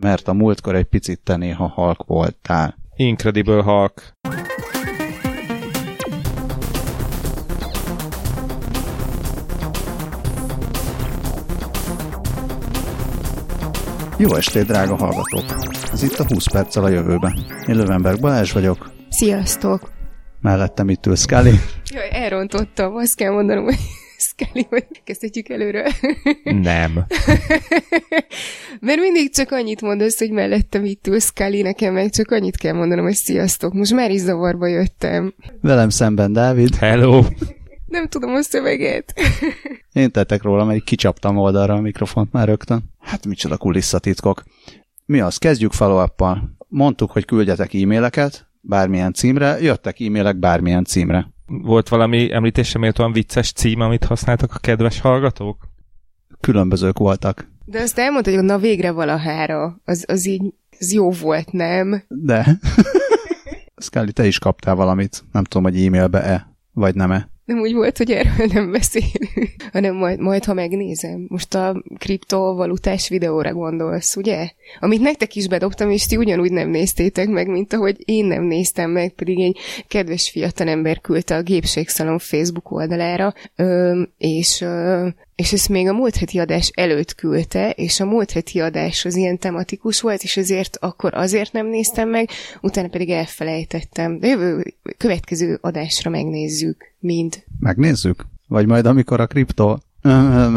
mert a múltkor egy picit te néha halk voltál. Incredible Hulk. Jó estét, drága hallgatók! Ez itt a 20 perccel a jövőbe. Én Lövenberg Balázs vagyok. Sziasztok! Mellettem itt ül Scully. Jaj, elrontottam, azt kell mondanom, hogy Scully, hogy kezdhetjük előről. Nem. Mert mindig csak annyit mondasz, hogy mellettem itt ül Scully, nekem meg csak annyit kell mondanom, hogy sziasztok. Most már is zavarba jöttem. Velem szemben Dávid. Hello. Nem tudom a szöveget. Én tettek róla, mert kicsaptam oldalra a mikrofont már rögtön. Hát micsoda kulisszatitkok. Mi az? Kezdjük follow Mondtuk, hogy küldjetek e-maileket, bármilyen címre, jöttek e-mailek bármilyen címre. Volt valami említésre méltóan vicces cím, amit használtak a kedves hallgatók? Különbözők voltak. De azt elmondta, hogy na végre valahára. Az, az így, az jó volt, nem? De. Scully, te is kaptál valamit. Nem tudom, hogy e-mailbe-e, vagy nem-e. Nem úgy volt, hogy erről nem beszélünk, hanem majd, majd, ha megnézem. Most a kriptovalutás videóra gondolsz, ugye? Amit nektek is bedobtam, és ti ugyanúgy nem néztétek meg, mint ahogy én nem néztem meg, pedig egy kedves fiatalember küldte a Gépségszalon Facebook oldalára, és és ezt még a múlt heti adás előtt küldte, és a múlt heti adás az ilyen tematikus volt, és ezért akkor azért nem néztem meg, utána pedig elfelejtettem. De jövő következő adásra megnézzük, mind. Megnézzük? Vagy majd amikor a kripto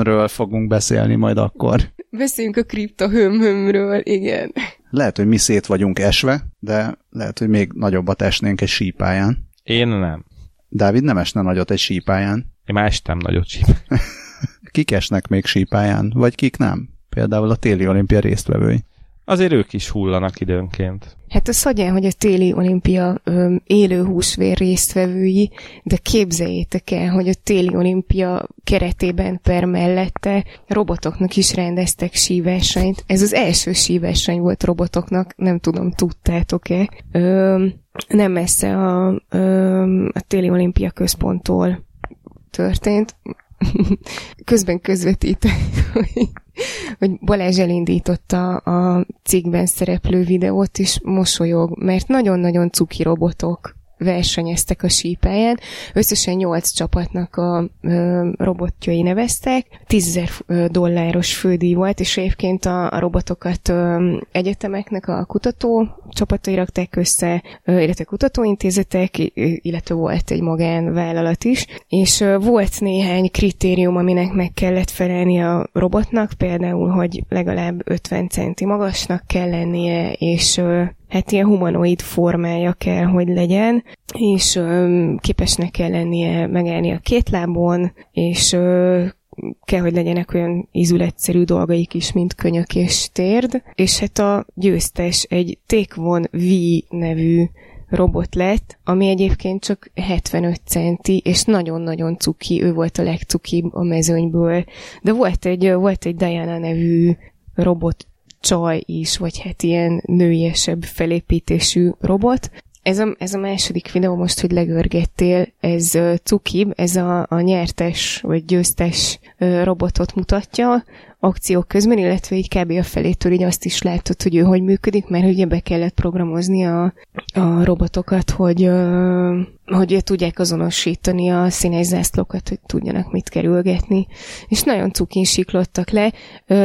ről fogunk beszélni majd akkor. Beszéljünk a kripto hömhömről, igen. Lehet, hogy mi szét vagyunk esve, de lehet, hogy még nagyobbat esnénk egy sípáján. Én nem. Dávid nem esne nagyot egy sípáján. Én már estem nagyot sípáján. kik esnek még sípáján, vagy kik nem? Például a téli olimpia résztvevői. Azért ők is hullanak időnként. Hát az hagyján, hogy a téli olimpia ö, élő húsvér résztvevői, de képzeljétek el, hogy a téli olimpia keretében per mellette robotoknak is rendeztek síversenyt. Ez az első síverseny volt robotoknak, nem tudom, tudtátok-e. Ö, nem messze a, ö, a téli olimpia központtól történt. közben közvetít, hogy, hogy Balázs elindította a cikkben szereplő videót, és mosolyog, mert nagyon-nagyon cuki robotok versenyeztek a sípáján. Összesen 8 csapatnak a ö, robotjai neveztek, 10 dolláros fődíj volt, és egyébként a, a robotokat ö, egyetemeknek a kutató csapatai rakták össze, ö, illetve kutatóintézetek, illetve volt egy magánvállalat is, és ö, volt néhány kritérium, aminek meg kellett felelni a robotnak, például, hogy legalább 50 centi magasnak kell lennie, és hát ilyen humanoid formája kell, hogy legyen, és ö, képesnek kell lennie megállni a két lábon, és ö, kell, hogy legyenek olyan ízületszerű dolgaik is, mint könyök és térd, és hát a győztes egy Take One V nevű robot lett, ami egyébként csak 75 centi, és nagyon-nagyon cuki, ő volt a legcukibb a mezőnyből. De volt egy, volt egy Diana nevű robot csaj is, vagy hát ilyen nőiesebb felépítésű robot. Ez a, ez a második videó most, hogy legörgettél, ez uh, cukib, ez a, a nyertes vagy győztes uh, robotot mutatja akciók közben, illetve így kb. a felétől így azt is látod, hogy ő hogy működik, mert ugye be kellett programozni a, a robotokat, hogy, hogy tudják azonosítani a színes zászlókat, hogy tudjanak mit kerülgetni. És nagyon cukin siklottak le.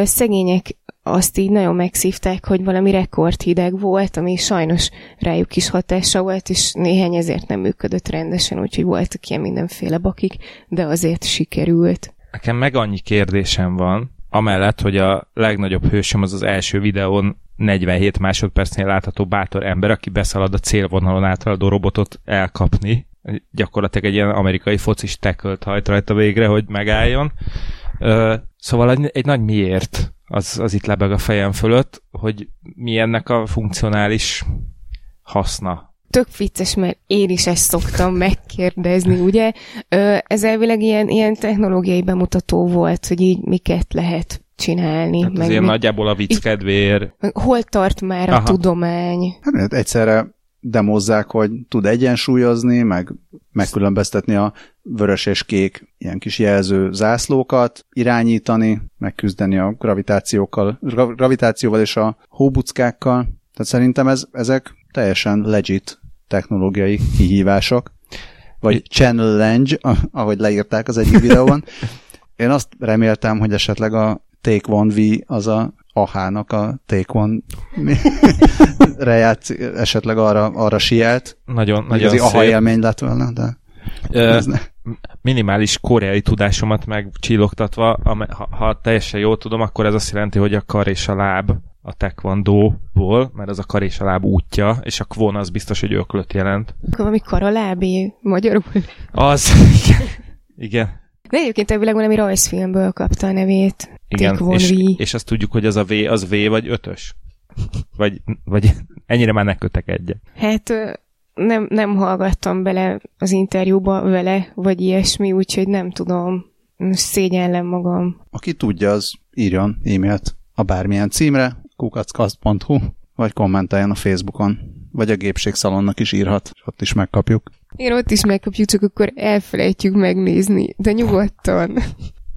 Szegények azt így nagyon megszívták, hogy valami rekordhideg volt, ami sajnos rájuk is hatása volt, és néhány ezért nem működött rendesen, úgyhogy voltak ilyen mindenféle bakik, de azért sikerült. Nekem meg annyi kérdésem van, amellett, hogy a legnagyobb hősöm az az első videón 47 másodpercnél látható bátor ember, aki beszalad a célvonalon áthaladó robotot elkapni. Gyakorlatilag egy ilyen amerikai focis tackle hajt rajta végre, hogy megálljon. Szóval egy nagy miért az, az itt lebeg a fejem fölött, hogy mi ennek a funkcionális haszna. Tök vicces, mert én is ezt szoktam megkérdezni, ugye? Ez elvileg ilyen, ilyen technológiai bemutató volt, hogy így miket lehet csinálni. Hát meg ilyen mi... nagyjából a vicc kedvéért. Hol tart már Aha. a tudomány? Hát egyszerre demozzák, hogy tud egyensúlyozni, meg megkülönböztetni a vörös és kék ilyen kis jelző zászlókat, irányítani, megküzdeni a gravitációkkal, gravitációval és a hóbuckákkal. Tehát szerintem ez, ezek teljesen legit technológiai kihívások, vagy challenge, ahogy leírták az egyik videóban. Én azt reméltem, hogy esetleg a Take One V az a Ahának a Take One rejátsz, esetleg arra, arra sielt. Nagyon, nagyon szép. Aha élmény lett volna, de... Ö, minimális koreai tudásomat megcsillogtatva, ha, ha teljesen jól tudom, akkor ez azt jelenti, hogy a kar és a láb a taekwondo-ból, mert az a kar és a láb útja, és a kvon az biztos, hogy öklöt jelent. Akkor valami kar a lábé magyarul. Az, igen. igen. De egyébként elvileg valami rajzfilmből kapta a nevét. Igen, és, és azt tudjuk, hogy az a V, az V vagy ötös? Vagy, vagy ennyire már ne kötekedje. Hát nem, nem hallgattam bele az interjúba vele, vagy ilyesmi, úgyhogy nem tudom. Szégyellem magam. Aki tudja, az írjon e-mailt a bármilyen címre, kukackast.hu, vagy kommenteljen a Facebookon, vagy a gépségszalonnak is írhat, és ott is megkapjuk. Én ott is megkapjuk, csak akkor elfelejtjük megnézni, de nyugodtan.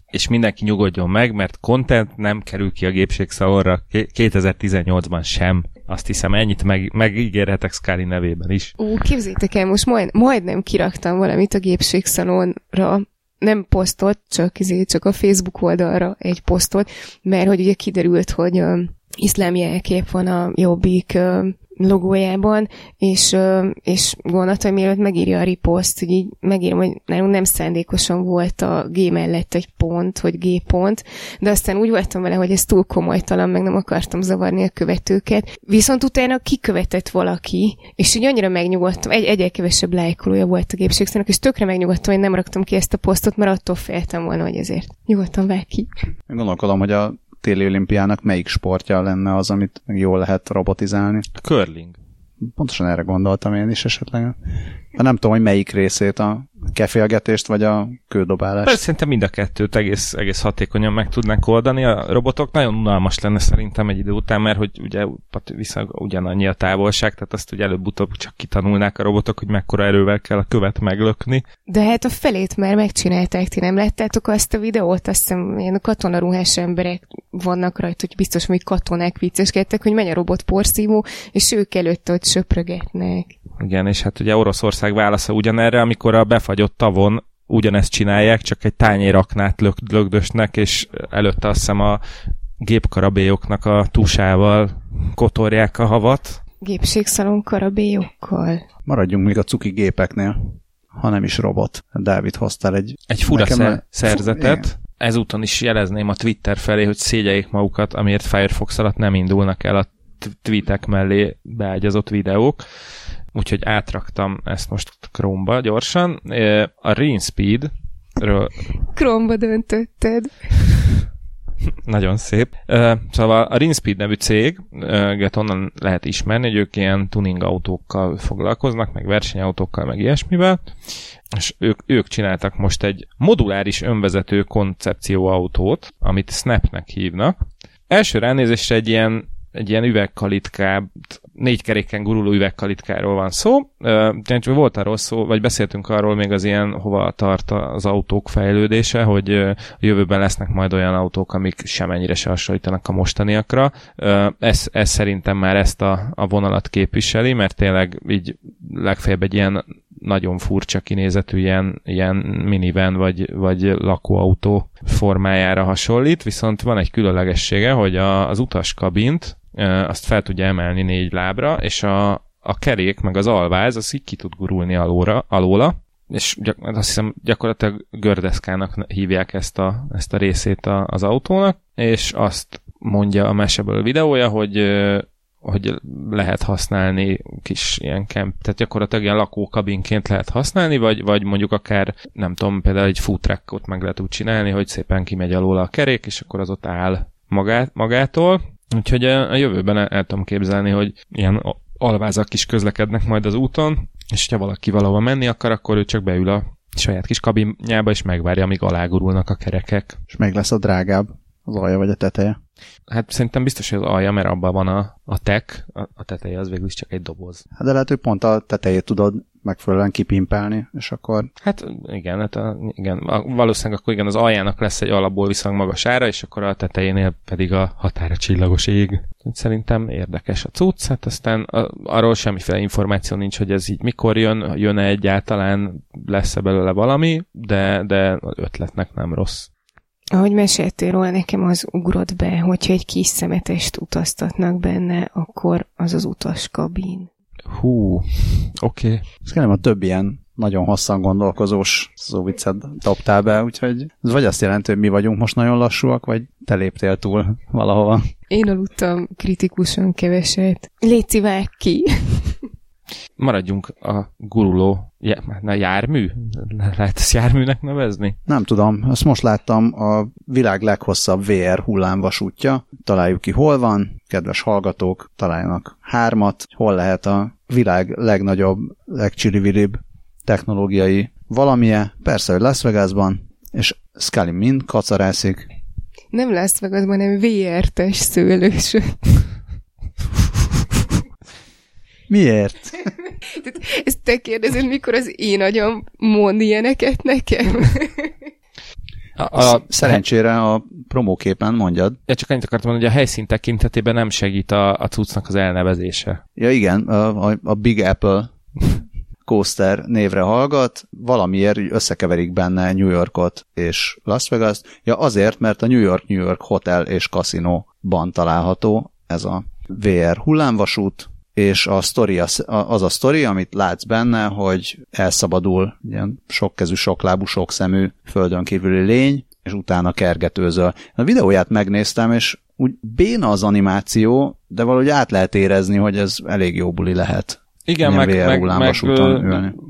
És mindenki nyugodjon meg, mert content nem kerül ki a gépségszalonra 2018-ban sem. Azt hiszem, ennyit meg, megígérhetek Scully nevében is. Ó, képzétek el, most majd, majdnem kiraktam valamit a gépségszalonra, nem posztot, csak, izé, csak a Facebook oldalra egy posztot, mert hogy ugye kiderült, hogy iszlám jelkép van a Jobbik logójában, és, és gondoltam, hogy mielőtt megírja a riposzt, hogy így megírom, hogy nálunk nem szándékosan volt a G mellett egy pont, hogy G pont, de aztán úgy voltam vele, hogy ez túl komolytalan, meg nem akartam zavarni a követőket. Viszont utána kikövetett valaki, és így annyira megnyugodtam, egy egyel kevesebb lájkolója volt a gépségszerűnek, és tökre megnyugodtam, hogy nem raktam ki ezt a posztot, mert attól féltem volna, hogy ezért nyugodtan vág ki. Gondolkodom, hogy a téli olimpiának melyik sportja lenne az, amit jól lehet robotizálni? A curling. Pontosan erre gondoltam én is esetleg. De nem tudom, hogy melyik részét, a kefélgetést vagy a kődobálást. Persze, szerintem mind a kettőt egész, egész hatékonyan meg tudnánk oldani. A robotok nagyon unalmas lenne szerintem egy idő után, mert hogy ugye viszont ugyanannyi a távolság, tehát azt ugye előbb-utóbb csak kitanulnák a robotok, hogy mekkora erővel kell a követ meglökni. De hát a felét már megcsinálták, ti nem láttátok azt a videót, azt hiszem ilyen katonaruhás emberek vannak rajta, hogy biztos, hogy katonák vicceskedtek, hogy megy a robot porszívó, és ők előtt ott söprögetnek. Igen, és hát ugye Oroszország válasza ugyanerre, amikor a befagyott tavon ugyanezt csinálják, csak egy tányéraknát lök, lögdösnek, és előtte azt hiszem a gépkarabélyoknak a túsával kotorják a havat. Gépségszalon karabélyokkal. Maradjunk még a cuki gépeknél, ha nem is robot. Dávid hoztál egy... Egy fura szer- szerzetet. Fu- Ezúton is jelezném a Twitter felé, hogy szégyeljék magukat, amiért Firefox alatt nem indulnak el a tweetek mellé beágyazott videók úgyhogy átraktam ezt most Chrome-ba gyorsan. A Rain Speed ről... Chrome-ba döntötted. Nagyon szép. Szóval a Rinspeed nevű céget onnan lehet ismerni, hogy ők ilyen tuning autókkal foglalkoznak, meg versenyautókkal, meg ilyesmivel, és ők, ők csináltak most egy moduláris önvezető koncepció autót, amit Snapnek hívnak. Első ránézésre egy ilyen egy ilyen üvegkalitkát, négy keréken guruló üvegkalitkáról van szó. Volt arról szó, vagy beszéltünk arról még az ilyen, hova tart az autók fejlődése, hogy a jövőben lesznek majd olyan autók, amik semennyire se hasonlítanak a mostaniakra. Ez, ez szerintem már ezt a, a vonalat képviseli, mert tényleg így legfeljebb egy ilyen nagyon furcsa kinézetű ilyen, ilyen minivan vagy, vagy lakóautó formájára hasonlít, viszont van egy különlegessége, hogy a, az utaskabint azt fel tudja emelni négy lábra, és a, a kerék, meg az alváz, az így ki tud gurulni alóra, alóla, és gyak, azt hiszem gyakorlatilag gördeszkának hívják ezt a, ezt a részét a, az autónak, és azt mondja a meseből videója, hogy hogy lehet használni kis ilyen kemp, tehát gyakorlatilag ilyen lakókabinként lehet használni, vagy, vagy mondjuk akár, nem tudom, például egy food meg lehet úgy csinálni, hogy szépen kimegy alól a kerék, és akkor az ott áll magát, magától, Úgyhogy a jövőben el, el tudom képzelni, hogy ilyen alvázak is közlekednek majd az úton, és ha valaki valahova menni akar, akkor ő csak beül a saját kis kabinjába, és megvárja, amíg alágurulnak a kerekek. És meg lesz a drágább az alja vagy a teteje. Hát szerintem biztos, hogy az alja, mert abban van a, a tech, a, a teteje az végül is csak egy doboz. Hát de lehet, hogy pont a tetejét tudod megfelelően kipimpelni, és akkor... Hát igen, hát a, igen, a, valószínűleg akkor igen, az aljának lesz egy alapból viszonylag magas ára, és akkor a tetejénél pedig a határa csillagos ég. Szerintem érdekes a cucc, hát aztán a, arról semmiféle információ nincs, hogy ez így mikor jön, jön-e egyáltalán, lesz-e belőle valami, de, de az ötletnek nem rossz. Ahogy meséltél róla, nekem az ugrott be, hogyha egy kis szemetest utaztatnak benne, akkor az az utaskabin. Hú, oké. Okay. Ez a több ilyen nagyon hosszan gondolkozós szóviccet dobtál be, úgyhogy ez vagy azt jelenti, hogy mi vagyunk most nagyon lassúak, vagy te léptél túl valahova. Én aludtam kritikusan keveset. Léci, vág ki! Maradjunk a guruló na, jármű? Lehet ezt járműnek nevezni? Nem tudom. Azt most láttam a világ leghosszabb VR hullámvasútja. Találjuk ki, hol van. Kedves hallgatók, találjanak hármat. Hol lehet a világ legnagyobb, legcsiriviribb technológiai valamije. Persze, hogy Las Vegasban, és Scully mind kacarászik. Nem Las Vegasban, hanem VR-tes szőlős. Miért? Ezt te kérdezed, mikor az én agyam mond ilyeneket nekem? A, a, Szerencsére a promóképen mondjad. Ja, csak annyit akartam mondani, hogy a helyszín tekintetében nem segít a, a cuccnak az elnevezése. Ja igen, a, a, Big Apple coaster névre hallgat, valamiért összekeverik benne New Yorkot és Las Vegas. Ja azért, mert a New York New York Hotel és Casino-ban található ez a VR hullámvasút, és a sztori az, az a sztori, amit látsz benne, hogy elszabadul ilyen sokkezű, soklábú, sokszemű földön kívüli lény, és utána kergetőzöl. A videóját megnéztem, és úgy béna az animáció, de valahogy át lehet érezni, hogy ez elég jó buli lehet. Igen, meg, meg, meg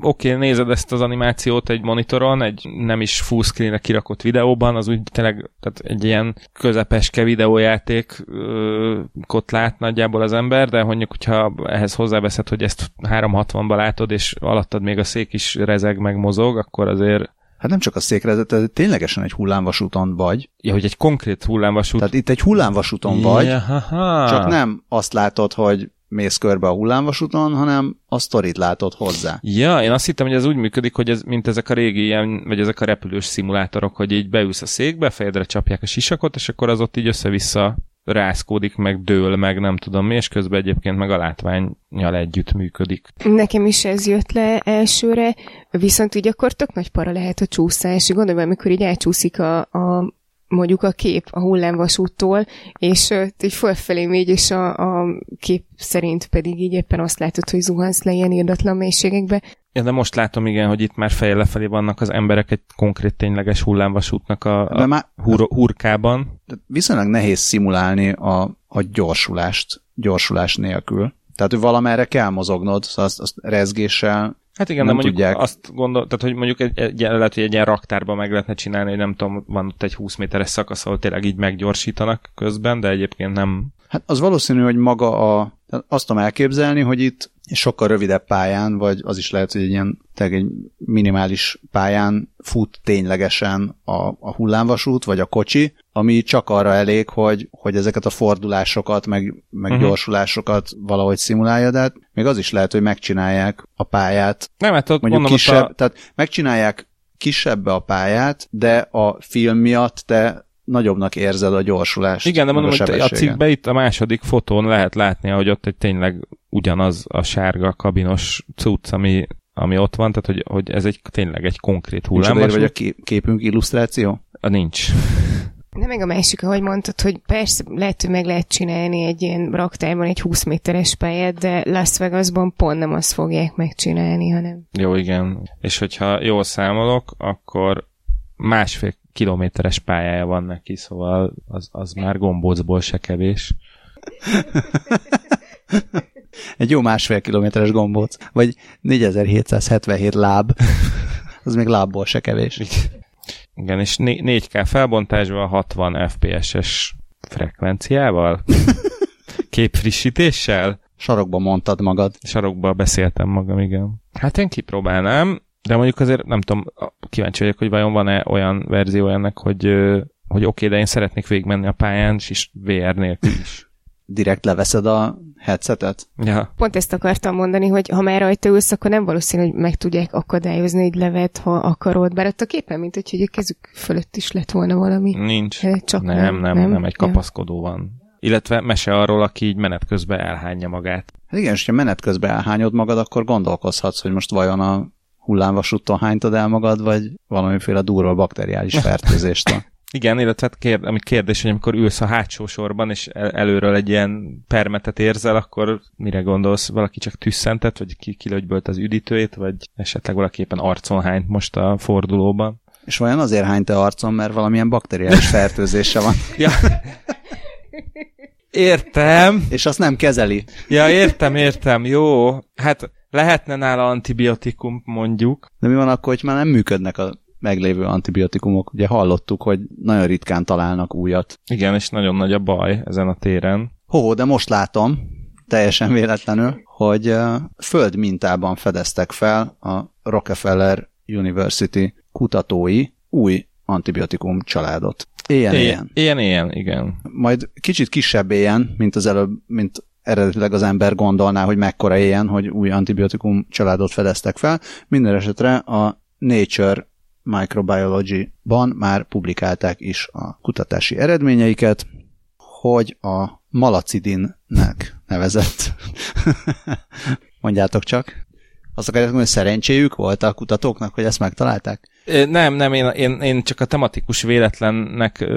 oké, okay, nézed ezt az animációt egy monitoron, egy nem is full screen kirakott videóban, az úgy tényleg tehát egy ilyen közepeske videójátékot lát nagyjából az ember, de mondjuk, hogyha ehhez hozzáveszed, hogy ezt 360-ba látod, és alattad még a szék is rezeg, meg mozog, akkor azért Hát nem csak a székrezet, ez ténylegesen egy hullámvasúton vagy. Ja, hogy egy konkrét hullámvasút. Tehát itt egy hullámvasúton vagy, ja, csak nem azt látod, hogy mész körbe a hullámvasúton, hanem a sztorit látod hozzá. Ja, én azt hittem, hogy ez úgy működik, hogy ez, mint ezek a régi ilyen, vagy ezek a repülős szimulátorok, hogy így beülsz a székbe, fejedre csapják a sisakot, és akkor az ott így össze-vissza rászkódik, meg dől, meg nem tudom mi, és közben egyébként meg a látványjal együtt működik. Nekem is ez jött le elsőre, viszont így akkor tök nagy para lehet a csúszás. Gondolom, amikor így elcsúszik a, a mondjuk a kép a hullámvasúttól, és így fölfelé megy, és a, a kép szerint pedig így éppen azt látod, hogy zuhansz le ilyen írdatlan mélységekbe. Ja, de most látom, igen, hogy itt már fejjel lefelé vannak az emberek egy konkrét tényleges hullámvasútnak a, a már, hur, hurkában. Viszonylag nehéz szimulálni a, a gyorsulást, gyorsulás nélkül. Tehát, hogy valamerre kell mozognod, szóval azt, azt rezgéssel Hát igen, nem de mondjuk tudják. azt gondol, tehát hogy mondjuk egy, egy, lehet, hogy egy ilyen raktárban meg lehetne csinálni, hogy nem tudom, van ott egy 20 méteres szakasz, ahol tényleg így meggyorsítanak közben, de egyébként nem. Hát az valószínű, hogy maga a, azt tudom elképzelni, hogy itt sokkal rövidebb pályán, vagy az is lehet, hogy egy ilyen egy minimális pályán fut ténylegesen a, a hullámvasút, vagy a kocsi, ami csak arra elég, hogy, hogy ezeket a fordulásokat, meg, meg uh-huh. gyorsulásokat valahogy szimulálja, de hát még az is lehet, hogy megcsinálják a pályát. Nem, hát ott mondjuk kisebb, a... tehát megcsinálják kisebbe a pályát, de a film miatt te nagyobbnak érzed a gyorsulást. Igen, de mondom, a hogy a cikkben itt a második fotón lehet látni, hogy ott egy tényleg ugyanaz a sárga kabinos cucc, ami, ami ott van, tehát hogy, hogy ez egy tényleg egy konkrét hullám. Nincs vagy a képünk illusztráció? A nincs. De meg a másik, ahogy mondtad, hogy persze lehet, hogy meg lehet csinálni egy ilyen raktárban egy 20 méteres pályát, de Las Vegasban pont nem azt fogják megcsinálni, hanem... Jó, igen. És hogyha jól számolok, akkor másfél kilométeres pályája van neki, szóval az, az már gombócból se kevés. Egy jó másfél kilométeres gombóc, vagy 4777 láb, az még lábból se kevés. Igen, és 4K felbontásban 60 FPS-es frekvenciával? Képfrissítéssel? Sarokba mondtad magad. Sarokba beszéltem magam, igen. Hát én kipróbálnám, de mondjuk azért nem tudom, kíváncsi vagyok, hogy vajon van-e olyan verzió ennek, hogy hogy oké, okay, de én szeretnék végigmenni a pályán, és VR nélkül is. Direkt leveszed a headsetet? Ja. Pont ezt akartam mondani, hogy ha már rajta ülsz, akkor nem valószínű, hogy meg tudják akadályozni, hogy levet, ha akarod. Bár ott a képen, mint hogy a kezük fölött is lett volna valami. Nincs. Csak nem, nem, nem, nem, nem egy kapaszkodó van. Illetve mese arról, aki így menet közben elhányja magát. Hát igen, és ha menet közben elhányod magad, akkor gondolkozhatsz, hogy most vajon a hullámvasúton hánytad el magad, vagy valamiféle durva bakteriális fertőzést. Igen, illetve hát kérd, ami kérdés, hogy amikor ülsz a hátsó sorban, és el, előről egy ilyen permetet érzel, akkor mire gondolsz? Valaki csak tüsszentett, vagy ki kilögybölt az üdítőjét, vagy esetleg valaki éppen arcon hányt most a fordulóban? És vajon azért hányt te arcon, mert valamilyen bakteriális fertőzése van. ja. Értem. És azt nem kezeli. Ja, értem, értem. Jó. Hát lehetne nála antibiotikum, mondjuk. De mi van akkor, hogy már nem működnek a meglévő antibiotikumok? Ugye hallottuk, hogy nagyon ritkán találnak újat. Igen, és nagyon nagy a baj ezen a téren. Hó, de most látom, teljesen véletlenül, hogy uh, földmintában fedeztek fel a Rockefeller University kutatói új antibiotikum családot. Ilyen, ilyen. Ilyen, ilyen, igen. Majd kicsit kisebb ilyen, mint az előbb, mint eredetileg az ember gondolná, hogy mekkora ilyen, hogy új antibiotikum családot fedeztek fel. Minden esetre a Nature Microbiology-ban már publikálták is a kutatási eredményeiket, hogy a malacidinnek nevezett, mondjátok csak, azt akarják mondani, hogy szerencséjük volt a kutatóknak, hogy ezt megtalálták? Nem, nem, én, én, én csak a tematikus véletlennek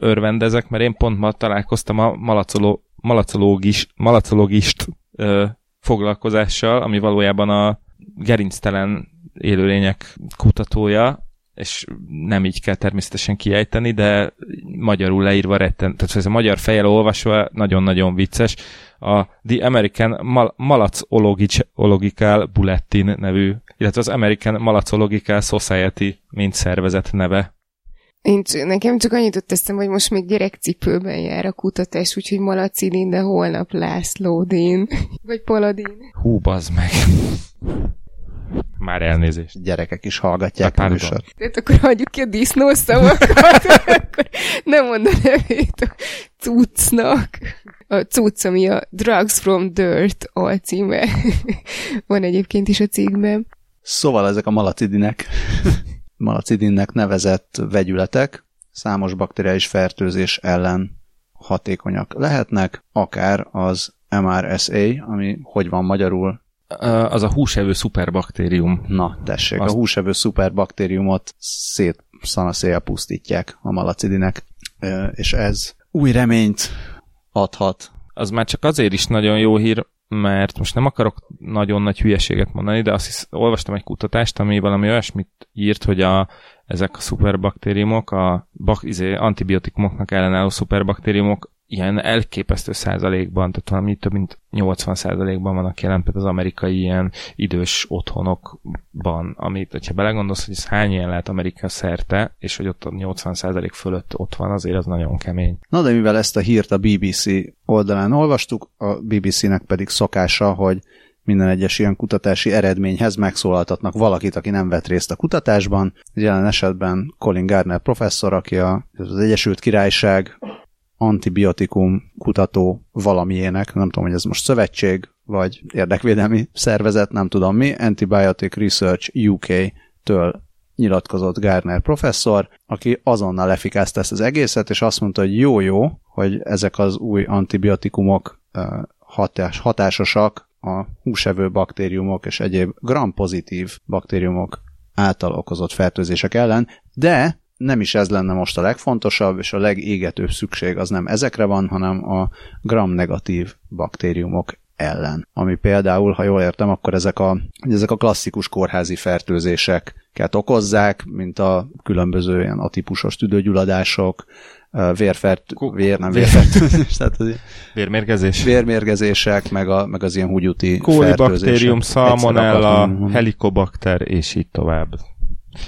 örvendezek, mert én pont ma találkoztam a malacoló, malacológis, malacológist ö, foglalkozással, ami valójában a gerinctelen élőlények kutatója, és nem így kell természetesen kiejteni, de magyarul leírva retten, tehát ez a magyar fejjel olvasva nagyon-nagyon vicces. A The American Mal- Malacological Bulletin nevű, illetve az American Malacological Society mint szervezet neve. Én, nekem csak annyit ott teszem, hogy most még gyerekcipőben jár a kutatás, úgyhogy Malacidin, de holnap Lászlódin. Vagy Paladin. Hú, bazd meg. Már elnézést. Gyerekek is hallgatják a műsort. Tehát akkor hagyjuk ki a disznószavakat, akkor nem mond a nevét a cuccnak. A cucc, ami a Drugs from Dirt alcíme. Van egyébként is a cikkben. Szóval ezek a malacidinek, malacidinnek nevezett vegyületek számos bakteriális fertőzés ellen hatékonyak lehetnek, akár az MRSA, ami hogy van magyarul, az a húsevő szuperbaktérium. Na, tessék, Azt... a húsevő szuperbaktériumot szét szanaszéjjel pusztítják a malacidinek, és ez új reményt adhat. Az már csak azért is nagyon jó hír, mert most nem akarok nagyon nagy hülyeséget mondani, de azt hisz, olvastam egy kutatást, ami valami olyasmit írt, hogy a, ezek a szuperbaktériumok, a bak, izé, antibiotikumoknak ellenálló szuperbaktériumok ilyen elképesztő százalékban, tehát valami több mint 80 százalékban vannak jelen például az amerikai ilyen idős otthonokban, amit, hogyha belegondolsz, hogy ez hány ilyen lehet Amerika szerte, és hogy ott a 80 százalék fölött ott van, azért az nagyon kemény. Na de mivel ezt a hírt a BBC oldalán olvastuk, a BBC-nek pedig szokása, hogy minden egyes ilyen kutatási eredményhez megszólaltatnak valakit, aki nem vett részt a kutatásban. Jelen esetben Colin Gardner professzor, aki az Egyesült Királyság antibiotikum kutató valamiének, nem tudom, hogy ez most szövetség, vagy érdekvédelmi szervezet, nem tudom mi, Antibiotic Research UK-től nyilatkozott Gardner professzor, aki azonnal lefikázta ezt az egészet, és azt mondta, hogy jó-jó, hogy ezek az új antibiotikumok hatás, hatásosak a húsevő baktériumok és egyéb gram-pozitív baktériumok által okozott fertőzések ellen, de nem is ez lenne most a legfontosabb, és a legégetőbb szükség az nem ezekre van, hanem a gram-negatív baktériumok ellen. Ami például, ha jól értem, akkor ezek a, ezek a klasszikus kórházi fertőzéseket okozzák, mint a különböző ilyen atípusos tüdőgyulladások, vérfert, vér, nem vérfertőzés, tehát az vérmérgezés. Vérmérgezések, meg, a, meg az ilyen húgyúti Kólibaktérium, salmonella, helikobakter, és így tovább.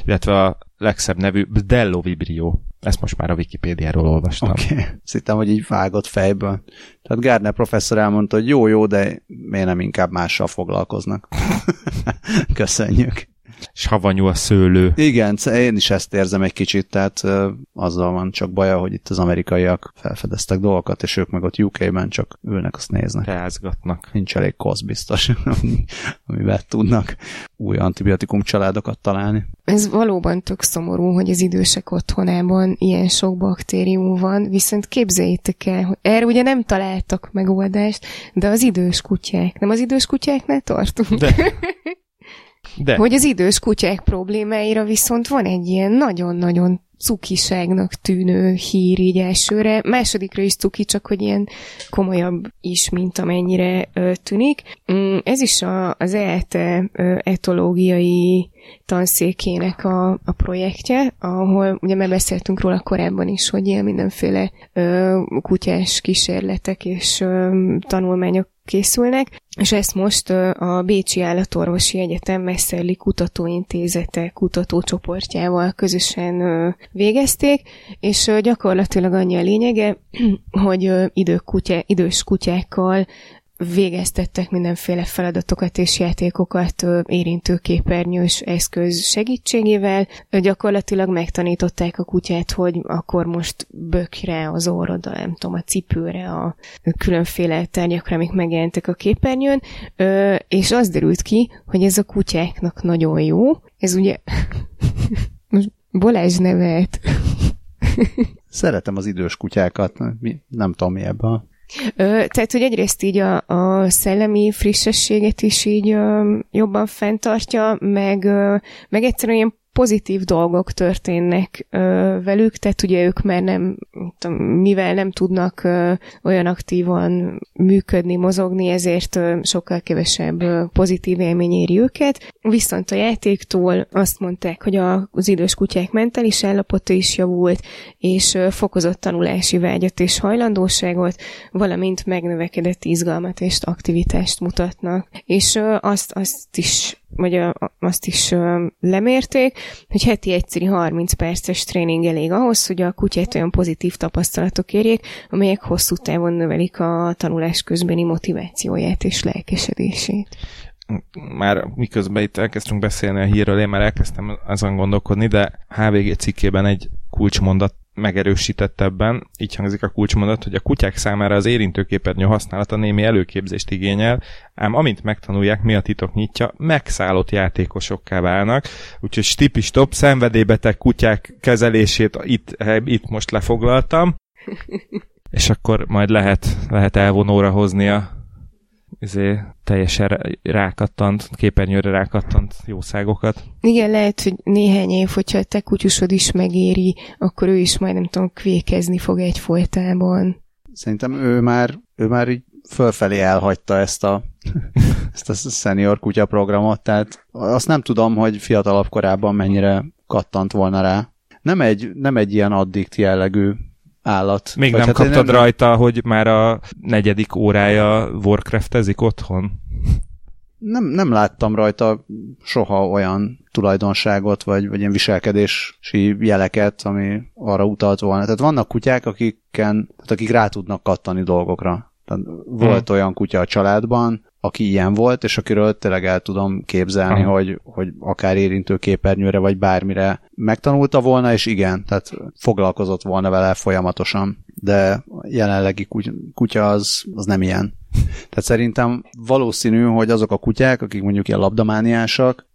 Illetve a legszebb nevű Bdello Vibrio. Ezt most már a Wikipédiáról olvastam. Oké, okay. hittem, hogy így vágott fejből. Tehát Gardner professzor elmondta, hogy jó, jó, de miért nem inkább mással foglalkoznak. Köszönjük. Savanyú a szőlő. Igen, én is ezt érzem egy kicsit, tehát azzal van csak baja, hogy itt az amerikaiak felfedeztek dolgokat, és ők meg ott UK-ben csak ülnek, azt néznek. Reázgatnak. Nincs elég kosz biztos, amivel tudnak új antibiotikum családokat találni. Ez valóban tök szomorú, hogy az idősek otthonában ilyen sok baktérium van, viszont képzeljétek el, hogy erre ugye nem találtak megoldást, de az idős kutyák, nem az idős kutyáknál tartunk? De. De. Hogy az idős kutyák problémáira viszont van egy ilyen nagyon-nagyon cukiságnak tűnő hír így elsőre. Másodikra is cuki, csak hogy ilyen komolyabb is, mint amennyire ö, tűnik. Mm, ez is a, az ELTE etológiai tanszékének a, a projektje, ahol ugye már beszéltünk róla korábban is, hogy ilyen mindenféle ö, kutyás kísérletek és ö, tanulmányok készülnek, és ezt most a Bécsi Állatorvosi Egyetem Messzerli Kutatóintézete kutatócsoportjával közösen végezték, és gyakorlatilag annyi a lényege, hogy idők kutya, idős kutyákkal végeztettek mindenféle feladatokat és játékokat érintőképernyős eszköz segítségével. Gyakorlatilag megtanították a kutyát, hogy akkor most bökre az orroda, nem tudom, a cipőre, a különféle tárgyakra, amik megjelentek a képernyőn, és az derült ki, hogy ez a kutyáknak nagyon jó. Ez ugye... most Bolázs nevet. Szeretem az idős kutyákat, nem tudom mi ebben Tehát, hogy egyrészt így a, a szellemi frissességet is így ö, jobban fenntartja, meg, meg egyszerűen ilyen pozitív dolgok történnek ö, velük, tehát ugye ők már nem, mivel nem tudnak ö, olyan aktívan működni, mozogni, ezért ö, sokkal kevesebb ö, pozitív élmény éri őket. Viszont a játéktól azt mondták, hogy a, az idős kutyák mentális állapota is javult, és ö, fokozott tanulási vágyat és hajlandóságot, valamint megnövekedett izgalmat és aktivitást mutatnak. És ö, azt, azt is vagy azt is lemérték, hogy heti egyszerű 30 perces tréning elég ahhoz, hogy a kutyát olyan pozitív tapasztalatok érjék, amelyek hosszú távon növelik a tanulás közbeni motivációját és lelkesedését. Már miközben itt elkezdtünk beszélni a hírről, én már elkezdtem azon gondolkodni, de HVG cikkében egy kulcsmondat megerősített ebben, így hangzik a kulcsmondat, hogy a kutyák számára az érintőképernyő használata némi előképzést igényel, ám amint megtanulják, mi a titok nyitja, megszállott játékosokká válnak, úgyhogy stipi stop, szenvedélybeteg kutyák kezelését itt, itt most lefoglaltam, és akkor majd lehet, lehet elvonóra hozni a izé, teljesen rákattant, képernyőre rákattant jószágokat. Igen, lehet, hogy néhány év, hogyha a te kutyusod is megéri, akkor ő is majd nem tudom, kvékezni fog egy folytában. Szerintem ő már, ő már így fölfelé elhagyta ezt a, ezt a senior kutya programot, tehát azt nem tudom, hogy fiatalabb korában mennyire kattant volna rá. Nem egy, nem egy ilyen addikt jellegű állat. Még nem hát kaptad nem... rajta, hogy már a negyedik órája Warcraftezik otthon? Nem, nem láttam rajta soha olyan tulajdonságot, vagy, vagy ilyen viselkedési jeleket, ami arra utalt volna. Tehát vannak kutyák, akiken, tehát akik rá tudnak kattani dolgokra. Tehát volt hmm. olyan kutya a családban, aki ilyen volt, és akiről tényleg el tudom képzelni, hogy, hogy akár érintő képernyőre, vagy bármire megtanulta volna, és igen, tehát foglalkozott volna vele folyamatosan, de jelenlegi kutya az, az nem ilyen. Tehát szerintem valószínű, hogy azok a kutyák, akik mondjuk ilyen labdamániásak,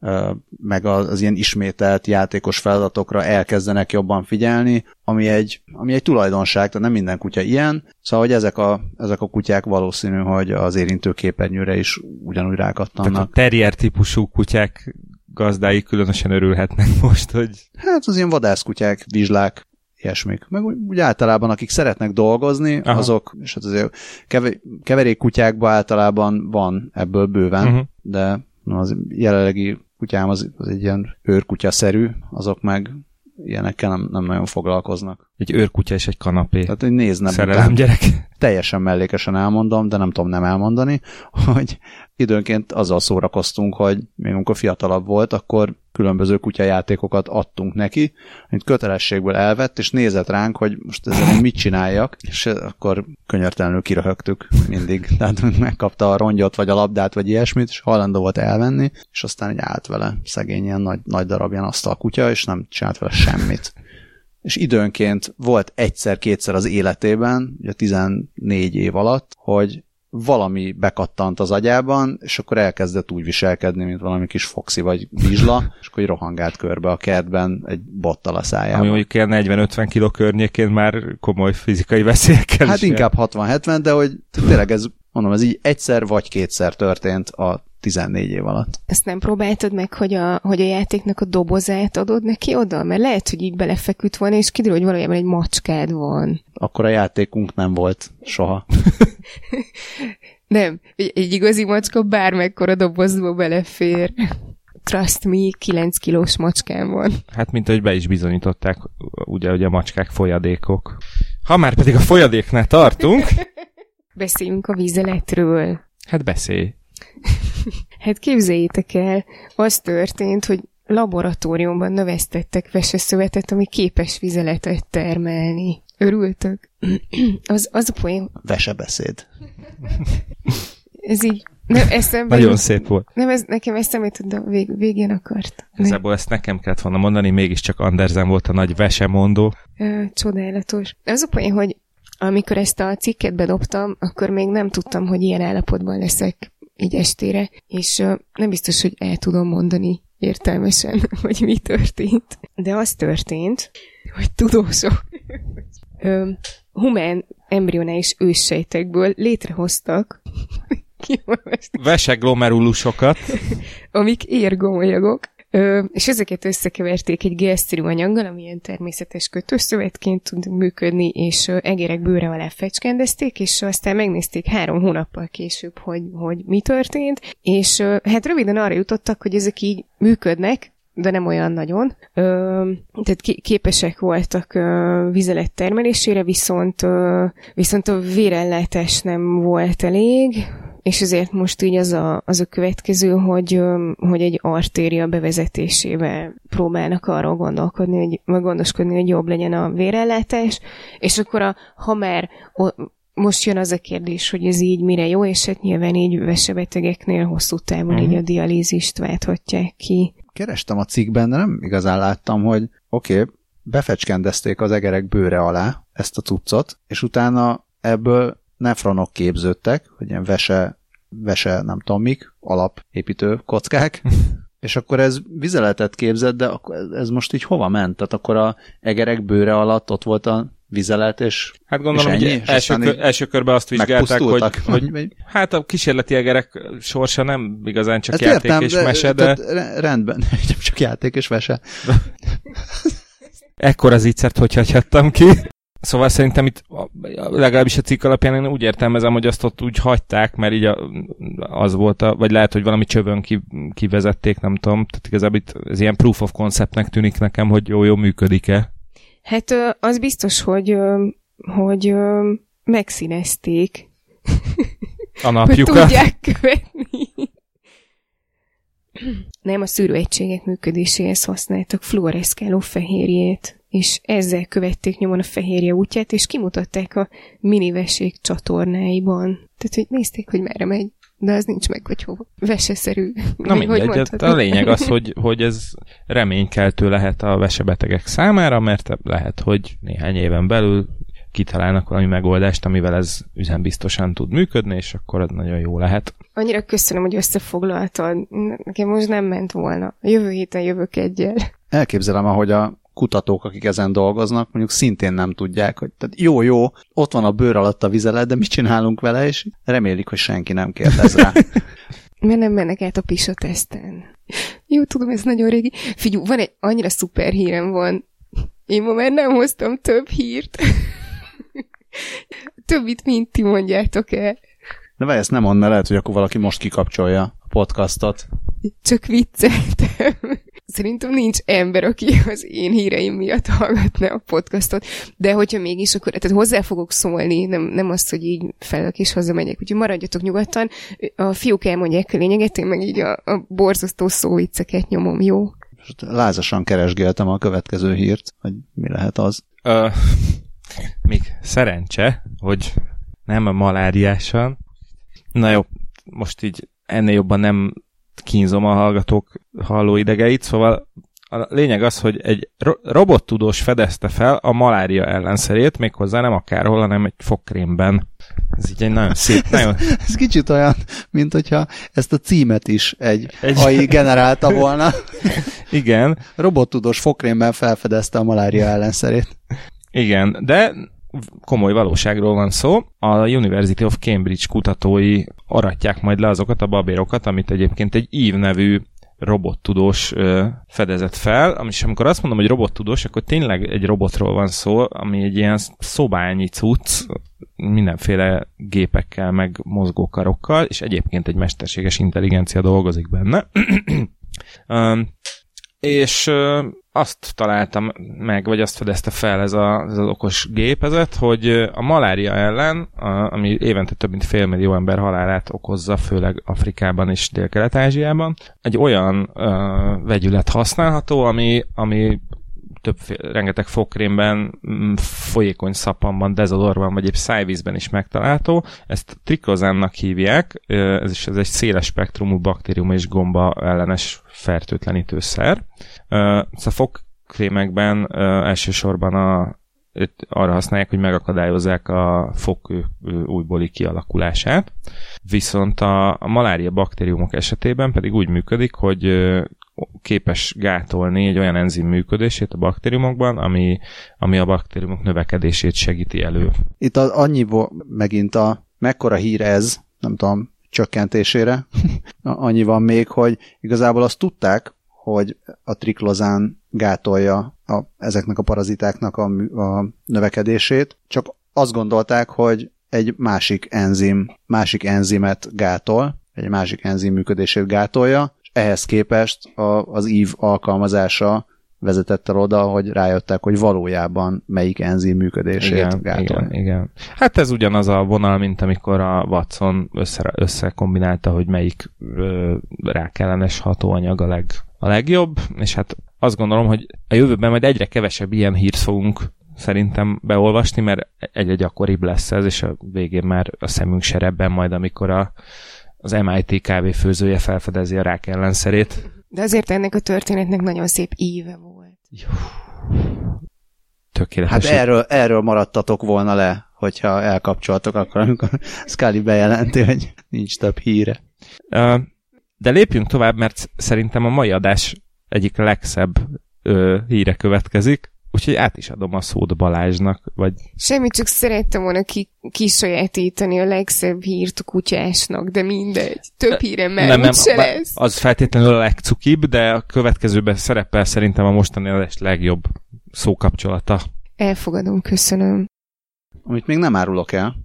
meg az, az ilyen ismételt játékos feladatokra elkezdenek jobban figyelni, ami egy, ami egy tulajdonság, tehát nem minden kutya ilyen, szóval hogy ezek a, ezek a kutyák valószínű, hogy az érintő képernyőre is ugyanúgy rákattannak. Tehát a terrier típusú kutyák gazdái különösen örülhetnek most, hogy... Hát az ilyen vadászkutyák, vizslák, ilyesmik. Meg úgy, úgy általában, akik szeretnek dolgozni, Aha. azok, és hát azért keverékkutyákban általában van ebből bőven, uh-huh. de az jelenlegi kutyám az, az egy ilyen őrkutya-szerű, azok meg ilyenekkel nem, nem nagyon foglalkoznak. Egy őrkutya és egy kanapé. Tehát, hogy nézne Szerelem gyerek. Teljesen mellékesen elmondom, de nem tudom nem elmondani, hogy időnként azzal szórakoztunk, hogy még amikor fiatalabb volt, akkor különböző kutyajátékokat adtunk neki, amit kötelességből elvett, és nézett ránk, hogy most ezzel mit csináljak, és akkor könyörtelenül kiröhögtük mindig. Tehát megkapta a rongyot, vagy a labdát, vagy ilyesmit, és hajlandó volt elvenni, és aztán egy állt vele szegény ilyen nagy, nagy darab ilyen asztal kutya, és nem csinált vele semmit és időnként volt egyszer-kétszer az életében, ugye 14 év alatt, hogy valami bekattant az agyában, és akkor elkezdett úgy viselkedni, mint valami kis foxi vagy vizsla, és akkor rohangált körbe a kertben egy bottal a szájában. Ami mondjuk ilyen 40-50 kiló környékén már komoly fizikai veszélyekkel Hát inkább 60-70, de hogy tényleg ez, mondom, ez így egyszer vagy kétszer történt a 14 év alatt. Ezt nem próbáltad meg, hogy a, hogy a játéknak a dobozát adod neki oda? Mert lehet, hogy így belefeküdt volna, és kiderül, hogy valójában egy macskád van. Akkor a játékunk nem volt soha. nem, egy, igazi macska bármekkora dobozba belefér. Trust me, 9 kilós macskám van. Hát, mint hogy be is bizonyították, ugye, hogy a macskák folyadékok. Ha már pedig a folyadéknál tartunk... Beszéljünk a vízeletről. Hát beszélj. hát képzeljétek el, az történt, hogy laboratóriumban növesztettek veseszövetet, ami képes vizeletet termelni. Örültök? az, az a poén... Vesebeszéd. Ez így nem, eszembe Nagyon jut, szép volt. Nem, ez nekem eszembe jutott, de vég, végén akart. Igazából ezt nekem kellett volna mondani, mégiscsak Andersen volt a nagy vesemondó. Csodálatos. Az a poén, hogy amikor ezt a cikket bedobtam, akkor még nem tudtam, hogy ilyen állapotban leszek így estére, és nem biztos, hogy el tudom mondani értelmesen, hogy mi történt. De az történt, hogy tudósok humán embrionális őssejtekből létrehoztak veseglomerulusokat, amik érgomolyagok, Ö, és ezeket összekeverték egy gélszerű anyaggal, ami ilyen természetes kötőszövetként tud működni, és ö, egerek bőre alá fecskendezték, és aztán megnézték három hónappal később, hogy, hogy mi történt, és hát röviden arra jutottak, hogy ezek így működnek, de nem olyan nagyon. Ö, tehát képesek voltak ö, vizelet termelésére, viszont, ö, viszont a vérellátás nem volt elég, és ezért most így az a, az a következő, hogy, hogy egy artéria bevezetésével próbálnak arról gondolkodni, hogy, vagy gondoskodni, hogy jobb legyen a vérellátás, és akkor a, ha már most jön az a kérdés, hogy ez így mire jó, és hát nyilván így vesebetegeknél hosszú távon mm. így mhm. a dialízist válthatják ki. Kerestem a cikkben, de nem igazán láttam, hogy oké, okay, befecskendezték az egerek bőre alá ezt a cuccot, és utána ebből nefronok képződtek, hogy ilyen vese, vese nem tudom mik, alapépítő kockák, és akkor ez vizeletet képzett, de ez most így hova ment? Tehát akkor a egerek bőre alatt ott volt a vizelet, és Hát gondolom, és ennyi, hogy első, kör, első körben azt vizsgálták, hogy, hogy hát a kísérleti egerek sorsa nem igazán csak hát játék értem, és de, mese, de... Rendben, nem csak játék és mese. Ekkor az ígyszert, hogy hagyhattam ki. Szóval szerintem itt legalábbis a cikk alapján én úgy értelmezem, hogy azt ott úgy hagyták, mert így a, az volt, a, vagy lehet, hogy valami csövön ki, kivezették, nem tudom. Tehát igazából itt ez ilyen proof of conceptnek tűnik nekem, hogy jó-jó működik-e. Hát az biztos, hogy, hogy megszínezték. A napjukat. tudják követni. Nem a szűrőegységek működéséhez használtak fluoreszkáló fehérjét és ezzel követték nyomon a fehérje útját, és kimutatták a minivesék csatornáiban. Tehát, hogy nézték, hogy merre megy, de az nincs meg, hogy hova. Veseszerű. Na mindegy, hát a lényeg az, hogy, hogy ez reménykeltő lehet a vesebetegek számára, mert lehet, hogy néhány éven belül kitalálnak valami megoldást, amivel ez üzembiztosan tud működni, és akkor ez nagyon jó lehet. Annyira köszönöm, hogy összefoglaltad. Nekem most nem ment volna. A jövő héten jövök egyel. Elképzelem, ahogy a kutatók, akik ezen dolgoznak, mondjuk szintén nem tudják, hogy tehát jó, jó, ott van a bőr alatt a vizelet, de mit csinálunk vele, és remélik, hogy senki nem kérdez rá. Mert nem mennek át a PISA teszten. Jó, tudom, ez nagyon régi. Figyú, van egy annyira szuper hírem van. Én ma már nem hoztam több hírt. Többit, mint ti mondjátok el. De várj, ezt nem mondd, mert lehet, hogy akkor valaki most kikapcsolja a podcastot. Csak vicceltem. Szerintem nincs ember, aki az én híreim miatt hallgatna a podcastot, de hogyha mégis, akkor tehát hozzá fogok szólni, nem, nem azt, hogy így felök és hazamegyek, úgyhogy maradjatok nyugodtan. A fiúk elmondják a lényeget, én meg így a, a borzasztó szóvicceket nyomom, jó? Most lázasan keresgéltem a következő hírt, hogy mi lehet az. Ö, még szerencse, hogy nem a maláriásan. Na jó, most így ennél jobban nem kínzom a hallgatók hallóidegeit, szóval a lényeg az, hogy egy ro- robottudós fedezte fel a malária ellenszerét, méghozzá nem akárhol, hanem egy fogkrémben. Ez így egy nagyon szép, nagyon... Ez kicsit olyan, mint hogyha ezt a címet is egy, egy... AI generálta volna. Igen. Robottudós fogkrémben felfedezte a malária ellenszerét. Igen, de komoly valóságról van szó. A University of Cambridge kutatói aratják majd le azokat a babérokat, amit egyébként egy ív nevű robottudós fedezett fel, és amikor azt mondom, hogy robottudós, akkor tényleg egy robotról van szó, ami egy ilyen szobányi cucc, mindenféle gépekkel, meg mozgókarokkal, és egyébként egy mesterséges intelligencia dolgozik benne. és azt találtam meg, vagy azt fedezte fel ez, a, ez az okos gépezet, hogy a malária ellen, a, ami évente több mint félmillió ember halálát okozza, főleg Afrikában és Dél-Kelet-Ázsiában, egy olyan uh, vegyület használható, ami, ami több, rengeteg fogkrémben, folyékony szappanban, dezodorban, vagy épp szájvízben is megtalálható. Ezt trikozánnak hívják, ez is ez egy széles spektrumú baktérium és gomba ellenes fertőtlenítőszer. Szóval a fogkrémekben elsősorban a arra használják, hogy megakadályozzák a fok újbóli kialakulását. Viszont a, a malária baktériumok esetében pedig úgy működik, hogy képes gátolni egy olyan enzim működését a baktériumokban, ami, ami a baktériumok növekedését segíti elő. Itt az annyi megint a mekkora hír ez, nem tudom, csökkentésére, annyi van még, hogy igazából azt tudták, hogy a triklozán gátolja a, ezeknek a parazitáknak a, a növekedését, csak azt gondolták, hogy egy másik enzim, másik enzimet gátol, egy másik enzim működését gátolja, ehhez képest a, az ív alkalmazása vezetett el oda, hogy rájöttek, hogy valójában melyik enzim működését igen, gátol. Igen, igen. Hát ez ugyanaz a vonal, mint amikor a Watson össze, összekombinálta, hogy melyik ö, rákellenes hatóanyag a, leg, a legjobb, és hát azt gondolom, hogy a jövőben majd egyre kevesebb ilyen hírt fogunk szerintem beolvasni, mert egyre gyakoribb lesz ez, és a végén már a szemünk serebben majd, amikor a az MIT kávéfőzője felfedezi a rák ellenszerét. De azért ennek a történetnek nagyon szép íve volt. Tökéletes. Hát erről, erről maradtatok volna le, hogyha elkapcsoltok akkor, amikor Scully bejelenti, hogy nincs több híre. De lépjünk tovább, mert szerintem a mai adás egyik legszebb híre következik. Úgyhogy át is adom a szót Balázsnak, vagy... Semmit, csak szerettem volna ki, kisajátítani a legszebb hírt a kutyásnak, de mindegy. Több hírem már nem, nem, se lesz. Az feltétlenül a legcukibb, de a következőben szerepel szerintem a mostani adás legjobb szókapcsolata. Elfogadom, köszönöm. Amit még nem árulok el,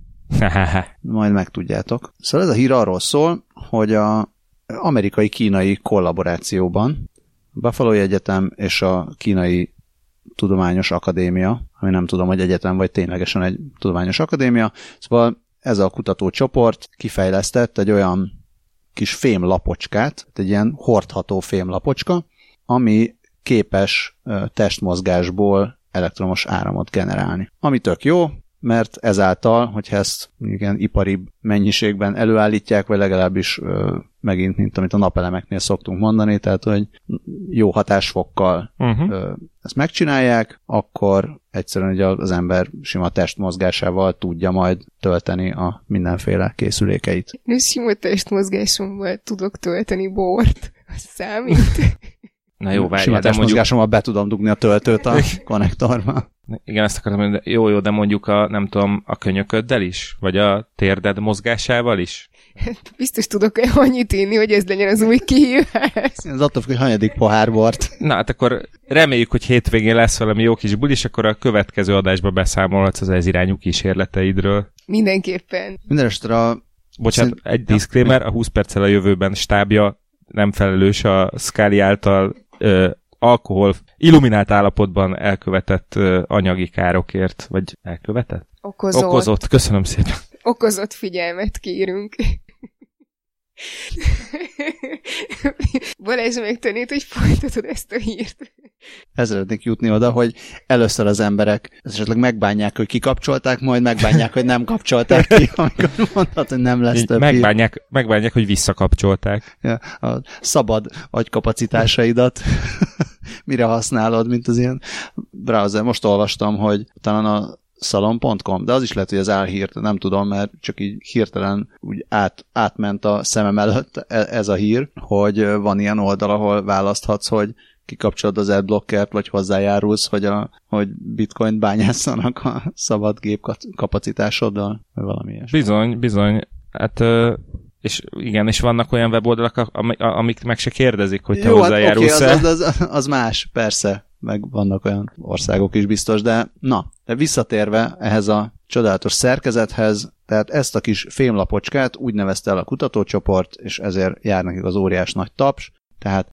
majd megtudjátok. Szóval ez a hír arról szól, hogy a amerikai-kínai kollaborációban Buffalo Egyetem és a kínai tudományos akadémia, ami nem tudom, hogy egyetem vagy ténylegesen egy tudományos akadémia. Szóval ez a kutatócsoport kifejlesztett egy olyan kis fémlapocskát, egy ilyen hordható fémlapocska, ami képes testmozgásból elektromos áramot generálni. Ami tök jó, mert ezáltal, hogyha ezt igen, ipari mennyiségben előállítják, vagy legalábbis ö, megint, mint amit a napelemeknél szoktunk mondani, tehát, hogy jó hatásfokkal uh-huh. ö, ezt megcsinálják, akkor egyszerűen ugye az ember sima testmozgásával tudja majd tölteni a mindenféle készülékeit. És sima testmozgásommal tudok tölteni bort. Az számít. Na jó, várjál, Sima testmozgásommal be tudom dugni a töltőt a konnektorba. Igen, ezt akartam mondani, jó, jó, de mondjuk a, nem tudom, a könyököddel is? Vagy a térded mozgásával is? Biztos tudok -e annyit inni, hogy ez legyen az új kihívás. Ez attól függ, hogy hanyadik pohár bort. Na, hát akkor reméljük, hogy hétvégén lesz valami jó kis buli, és akkor a következő adásba beszámolhatsz az ez irányú kísérleteidről. Mindenképpen. Mindenesetre a... Bocsánat, egy disclaimer, a 20 perccel a jövőben stábja nem felelős a Scully által ö, alkohol illuminált állapotban elkövetett anyagi károkért, vagy elkövetett? Okozott. Okozott, köszönöm szépen. Okozott figyelmet kérünk. Balázs megtanít, hogy folytatod ezt a hírt. Ez szeretnék jutni oda, hogy először az emberek esetleg megbánják, hogy kikapcsolták, majd megbánják, hogy nem kapcsolták ki, amikor mondhat, hogy nem lesz több megbánják, megbánják, hogy visszakapcsolták. Ja, a szabad agykapacitásaidat mire használod, mint az ilyen browser. Most olvastam, hogy talán a szalon.com, de az is lehet, hogy az álhírt, nem tudom, mert csak így hirtelen úgy át, átment a szemem előtt e, ez a hír, hogy van ilyen oldal, ahol választhatsz, hogy kikapcsolod az adblockert, vagy hozzájárulsz, hogy, a, hogy bitcoin bányászanak a szabad gép kapacitásoddal, vagy valami ilyesmi. Bizony, bizony. Hát és igen, és vannak olyan weboldalak, amik meg se kérdezik, hogy te Jó, hozzájárulsz hát okay, az, az, az, az más, persze, meg vannak olyan országok is biztos, de na, de visszatérve ehhez a csodálatos szerkezethez, tehát ezt a kis fémlapocskát úgy nevezte el a kutatócsoport, és ezért jár nekik az óriás nagy taps, tehát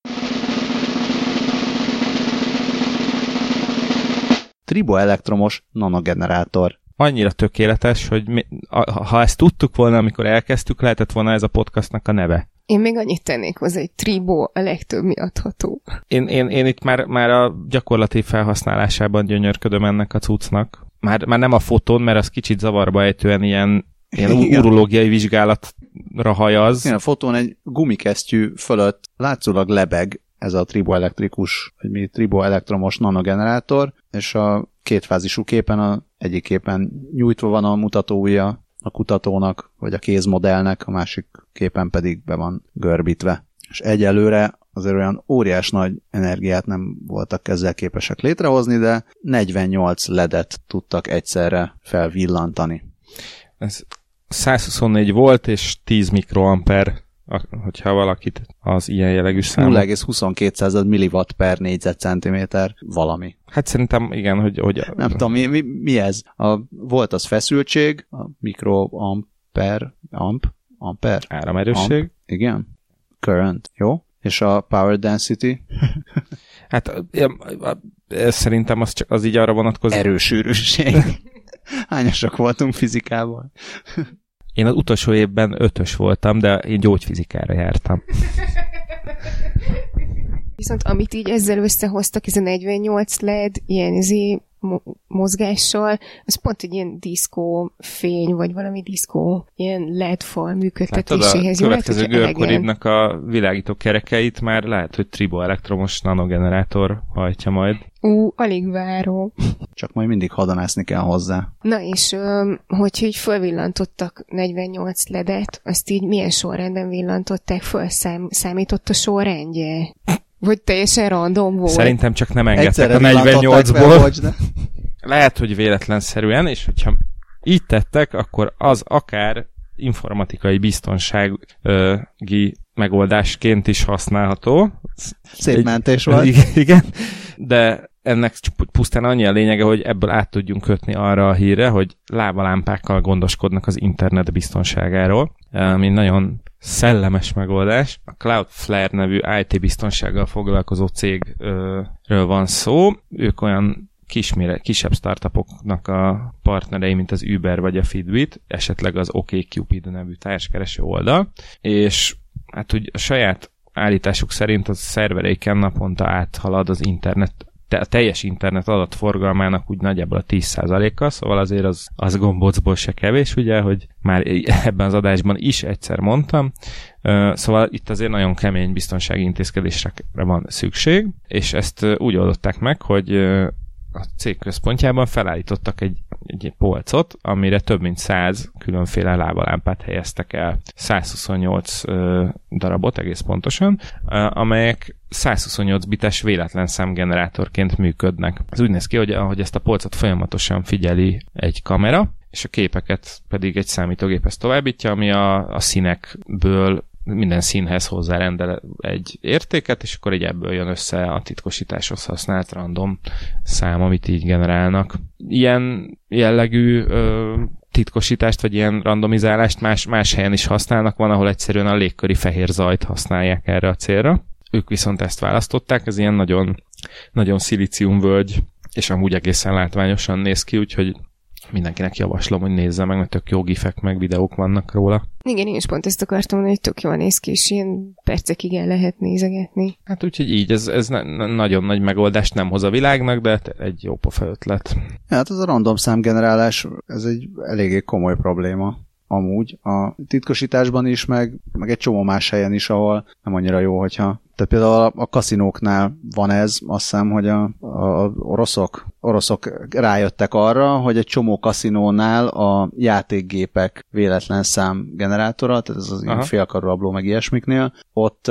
triboelektromos nanogenerátor annyira tökéletes, hogy mi, ha ezt tudtuk volna, amikor elkezdtük, lehetett volna ez a podcastnak a neve. Én még annyit tennék hozzá, hogy Tribo a legtöbb miadható. Én, én, én itt már, már a gyakorlati felhasználásában gyönyörködöm ennek a cuccnak. Már, már nem a fotón, mert az kicsit zavarba ejtően ilyen, ilyen urológiai vizsgálatra hajaz. Igen, a fotón egy gumikesztyű fölött látszólag lebeg ez a triboelektrikus, vagy mi triboelektromos nanogenerátor, és a kétfázisú képen a egyik képen nyújtva van a mutatója a kutatónak, vagy a kézmodellnek, a másik képen pedig be van görbítve. És egyelőre azért olyan óriás nagy energiát nem voltak ezzel képesek létrehozni, de 48 ledet tudtak egyszerre felvillantani. Ez 124 volt, és 10 mikroamper hogyha valakit az ilyen jellegű szám. 0,22 milliwatt per négyzetcentiméter valami. Hát szerintem igen, hogy... hogy Nem tudom, mi, mi, mi ez? A, volt az feszültség, a mikroamper, amp, amper? Áramerősség. Amp, igen. Current, jó? És a power density? hát ez szerintem az, csak, az így arra vonatkozik. Erősűrűség. Hányasak voltunk fizikával? Én az utolsó évben ötös voltam, de én gyógyfizikára jártam. Viszont amit így ezzel összehoztak, ez a 48 LED, ilyen izé, mozgással, az pont egy ilyen diszkó fény, vagy valami diszkó ilyen LED fal működtetéséhez. Hát, a következő görkoridnak a világító kerekeit már lehet, hogy tribo elektromos nanogenerátor hajtja majd. Ú, alig várom. Csak majd mindig hadanászni kell hozzá. Na és, hogyha így fölvillantottak 48 ledet, azt így milyen sorrendben villantották föl? Szám, számított a sorrendje? Vagy teljesen random volt? Szerintem csak nem engedtek a 48-ból. Lehet, hogy véletlenszerűen, és hogyha így tettek, akkor az akár informatikai biztonsági megoldásként is használható. Szép mentés volt. Igen, de ennek pusztán annyi a lényege, hogy ebből át tudjunk kötni arra a híre, hogy lábalámpákkal gondoskodnak az internet biztonságáról, ami nagyon szellemes megoldás. A Cloudflare nevű IT biztonsággal foglalkozó cégről van szó. Ők olyan kismére, kisebb startupoknak a partnerei, mint az Uber vagy a Fitbit, esetleg az OkCupid nevű társkereső oldal, és hát úgy a saját állításuk szerint az szervereiken naponta áthalad az internet a teljes internet adatforgalmának úgy nagyjából a 10%-a, szóval azért az, az gombócból se kevés, ugye, hogy már ebben az adásban is egyszer mondtam, szóval itt azért nagyon kemény biztonsági intézkedésre van szükség, és ezt úgy oldották meg, hogy a cég központjában felállítottak egy, egy polcot, amire több mint 100 különféle lábalámpát helyeztek el. 128 ö, darabot egész pontosan, amelyek 128 bites véletlen számgenerátorként működnek. Ez úgy néz ki, hogy ahogy ezt a polcot folyamatosan figyeli egy kamera, és a képeket pedig egy számítógép ezt továbbítja, ami a, a színekből minden színhez hozzárendel egy értéket, és akkor így ebből jön össze a titkosításhoz használt random szám, amit így generálnak. Ilyen jellegű ö, titkosítást, vagy ilyen randomizálást más, más helyen is használnak, van, ahol egyszerűen a légköri fehér zajt használják erre a célra. Ők viszont ezt választották, ez ilyen nagyon nagyon szilíciumvölgy, és amúgy egészen látványosan néz ki, úgyhogy mindenkinek javaslom, hogy nézze meg, mert tök jó gifek, meg videók vannak róla. Igen, én is pont ezt akartam mondani, hogy tök jól néz ki, és ilyen percekig el lehet nézegetni. Hát úgyhogy így, ez, ez ne, nagyon nagy megoldást nem hoz a világnak, de egy jó pofa ötlet. Hát ez a random számgenerálás, ez egy eléggé komoly probléma amúgy a titkosításban is, meg, meg egy csomó más helyen is, ahol nem annyira jó, hogyha tehát például a, kaszinóknál van ez, azt hiszem, hogy a, a oroszok, oroszok rájöttek arra, hogy egy csomó kaszinónál a játékgépek véletlen szám generátora, tehát ez az félkarú rabló meg ilyesmiknél, ott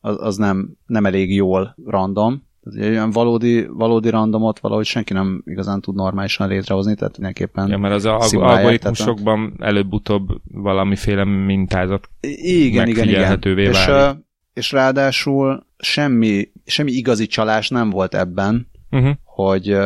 az, az nem, nem elég jól random, egy olyan valódi, valódi randomot valahogy senki nem igazán tud normálisan létrehozni, tehát mindenképpen Ja, mert az algoritmusokban előbb-utóbb valamiféle mintázat igen, igen, igen. És, és ráadásul semmi, semmi igazi csalás nem volt ebben, uh-huh. hogy,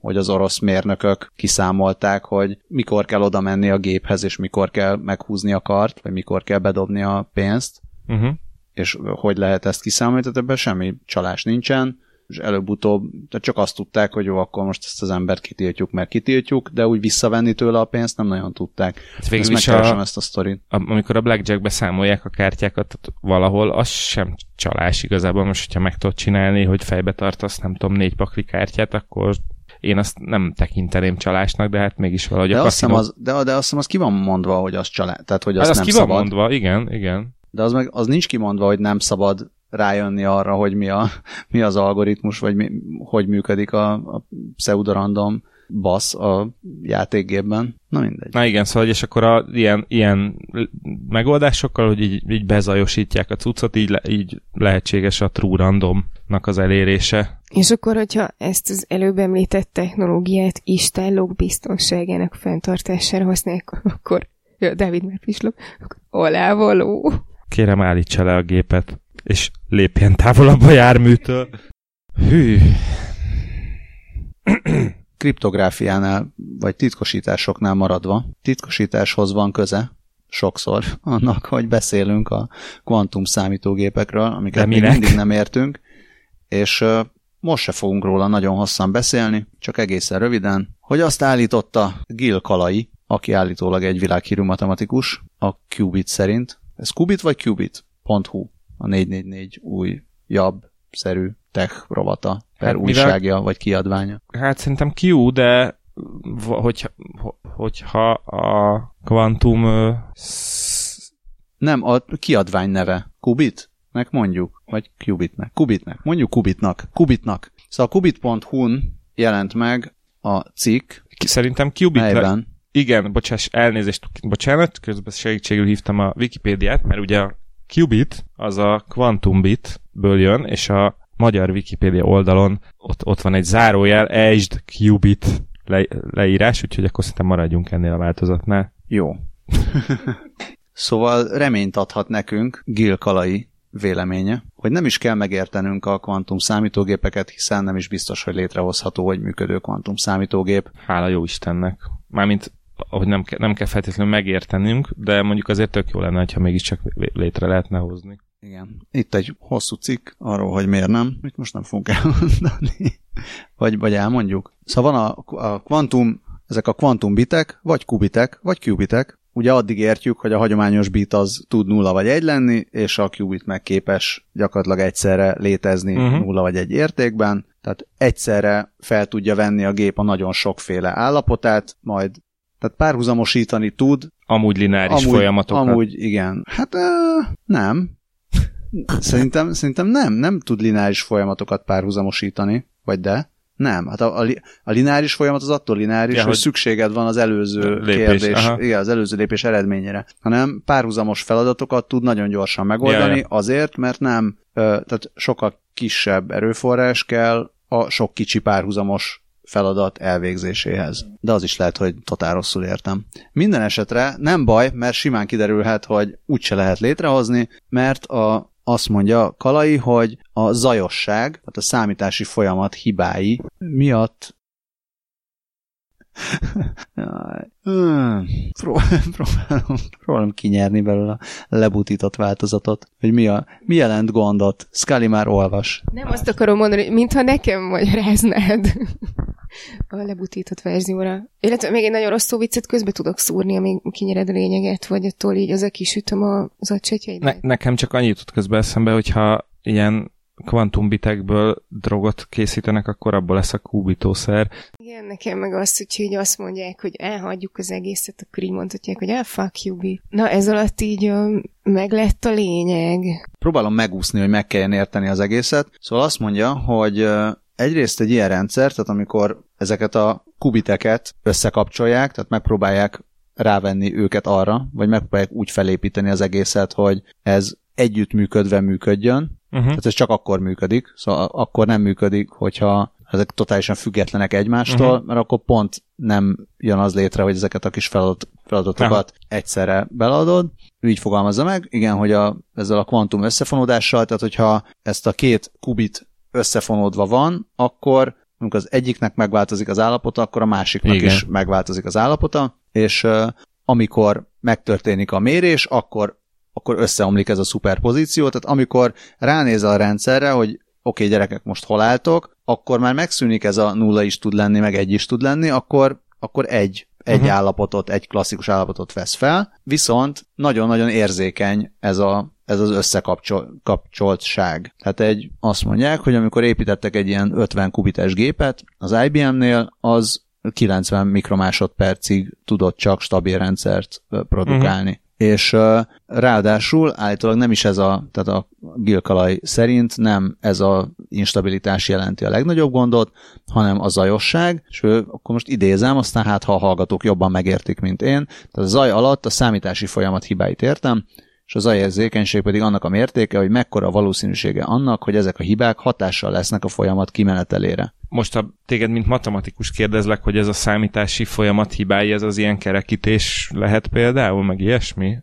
hogy az orosz mérnökök kiszámolták, hogy mikor kell oda menni a géphez, és mikor kell meghúzni a kart, vagy mikor kell bedobni a pénzt, uh-huh. és hogy lehet ezt kiszámolni, tehát ebben semmi csalás nincsen és előbb-utóbb csak azt tudták, hogy jó, akkor most ezt az embert kitiltjuk, mert kitiltjuk, de úgy visszavenni tőle a pénzt nem nagyon tudták. Hát végül ezt a, ezt a sztorit. Amikor a Blackjackbe számolják a kártyákat valahol, az sem csalás igazából. Most, hogyha meg tudod csinálni, hogy fejbe tartasz, nem tudom, négy pakli kártyát, akkor én azt nem tekinteném csalásnak, de hát mégis valahogy de a azt az, de, de azt hiszem az ki van mondva, hogy az csalás, tehát hogy azt hát nem ki szabad. van mondva, igen, igen. De az meg az nincs kimondva, hogy nem szabad rájönni arra, hogy mi, a, mi az algoritmus, vagy mi, hogy működik a, a pseudorandom basz a játékgépben. Na mindegy. Na igen, szóval és akkor a, ilyen, ilyen megoldásokkal, hogy így, így bezajosítják a cuccot, így, le, így lehetséges a true randomnak az elérése. És akkor, hogyha ezt az előbb említett technológiát istállók biztonságának fenntartására használják, akkor ja, David már pislog, akkor alávaló. Kérem, állítsa le a gépet és lépjen távolabb a járműtől. Hű. Kriptográfiánál, vagy titkosításoknál maradva, titkosításhoz van köze, sokszor annak, hogy beszélünk a kvantum számítógépekről, amiket még mindig nem értünk, és most se fogunk róla nagyon hosszan beszélni, csak egészen röviden, hogy azt állította Gil Kalai, aki állítólag egy világhírű matematikus, a Qubit szerint. Ez Qubit vagy Qubit.hu? A 444 új jobb szerű tech rovata per hát, újságja mivel, vagy kiadványa. Hát szerintem Q, de hogyha, hogyha a kvantum... Nem, a kiadvány neve. Kubit? Nek mondjuk, vagy Qubitnek. Kubitnek. Mondjuk Kubitnak. Kubitnak. Szóval Kubit.hu-n jelent meg a cikk. Szerintem Qubit. Igen, bocsáss, elnézést, bocsánat, közben segítségül hívtam a Wikipédiát, mert ugye a Qubit az a Quantum Bitből jön, és a magyar Wikipedia oldalon ott, ott van egy zárójel, Aged Qubit le, leírás, úgyhogy akkor szerintem maradjunk ennél a változatnál. Jó. szóval reményt adhat nekünk Gil Kalai véleménye, hogy nem is kell megértenünk a kvantum számítógépeket, hiszen nem is biztos, hogy létrehozható, hogy működő kvantum számítógép. Hála jó Istennek. Mármint ahogy nem, ke, nem kell feltétlenül megértenünk, de mondjuk azért tök jó lenne, ha mégiscsak létre lehetne hozni. Igen. Itt egy hosszú cikk arról, hogy miért nem. Itt most nem fogunk elmondani. vagy, vagy elmondjuk. Szóval van a, a kvantum, ezek a kvantum bitek, vagy kubitek, vagy kubitek. Ugye addig értjük, hogy a hagyományos bit az tud nulla vagy egy lenni, és a qubit meg képes gyakorlatilag egyszerre létezni uh-huh. nulla vagy egy értékben. Tehát egyszerre fel tudja venni a gép a nagyon sokféle állapotát, majd tehát párhuzamosítani tud. Amúgy lineáris amúgy, folyamatokat. Amúgy igen. Hát nem. Szerintem, szerintem nem. Nem tud lineáris folyamatokat párhuzamosítani. Vagy de? Nem. Hát a, a, a lineáris folyamat az attól lineáris, ja, hogy, hogy szükséged van az előző lépés, kérdés, aha. igen, az előző lépés eredményére. Hanem párhuzamos feladatokat tud nagyon gyorsan megoldani, ja, ja. azért, mert nem, tehát sokkal kisebb erőforrás kell a sok kicsi párhuzamos feladat elvégzéséhez. De az is lehet, hogy totál rosszul értem. Minden esetre nem baj, mert simán kiderülhet, hogy úgyse lehet létrehozni, mert a, azt mondja Kalai, hogy a zajosság, tehát a számítási folyamat hibái miatt Hmm. próbálom, próbálom kinyerni belőle a lebutított változatot, hogy mi, a, mi jelent gondot. Scully már olvas. Nem azt akarom mondani, mintha nekem magyaráznád a lebutított verzióra. Illetve még egy nagyon rossz viccet közbe tudok szúrni, amíg kinyered a lényeget, vagy attól így az a kisütöm az acsetjeidet. Ne, nekem csak annyit tud közbe eszembe, hogyha ilyen kvantumbitekből drogot készítenek, akkor abból lesz a kúbítószer. Igen, nekem meg azt, hogy azt mondják, hogy elhagyjuk az egészet, akkor így mondhatják, hogy el fuck you be. Na ez alatt így uh, meg lett a lényeg. Próbálom megúszni, hogy meg kelljen érteni az egészet. Szóval azt mondja, hogy uh, egyrészt egy ilyen rendszer, tehát amikor ezeket a kubiteket összekapcsolják, tehát megpróbálják rávenni őket arra, vagy megpróbálják úgy felépíteni az egészet, hogy ez együttműködve működjön, Uh-huh. Tehát ez csak akkor működik, szóval akkor nem működik, hogyha ezek totálisan függetlenek egymástól, uh-huh. mert akkor pont nem jön az létre, hogy ezeket a kis feladat, feladatokat uh-huh. egyszerre beladod. Így fogalmazza meg, igen, hogy a, ezzel a kvantum összefonódással, tehát hogyha ezt a két kubit összefonódva van, akkor amikor az egyiknek megváltozik az állapota, akkor a másiknak igen. is megváltozik az állapota, és uh, amikor megtörténik a mérés, akkor akkor összeomlik ez a szuperpozíció, tehát amikor ránézel a rendszerre, hogy oké, okay, gyerekek, most hol álltok, akkor már megszűnik ez a nulla is tud lenni, meg egy is tud lenni, akkor, akkor egy, egy uh-huh. állapotot, egy klasszikus állapotot vesz fel, viszont nagyon-nagyon érzékeny ez, a, ez az összekapcsoltság. Tehát egy, azt mondják, hogy amikor építettek egy ilyen 50 kubites gépet az IBM-nél, az 90 mikromásodpercig tudott csak stabil rendszert produkálni. Uh-huh és ráadásul állítólag nem is ez a, tehát a Gilkalaj szerint nem ez a instabilitás jelenti a legnagyobb gondot, hanem a zajosság, és ő, akkor most idézem, aztán hát ha a hallgatók jobban megértik, mint én, tehát a zaj alatt a számítási folyamat hibáit értem, és a zajérzékenység pedig annak a mértéke, hogy mekkora a valószínűsége annak, hogy ezek a hibák hatással lesznek a folyamat kimenetelére. Most a téged, mint matematikus kérdezlek, hogy ez a számítási folyamat hibái, ez az ilyen kerekítés lehet például, meg ilyesmi?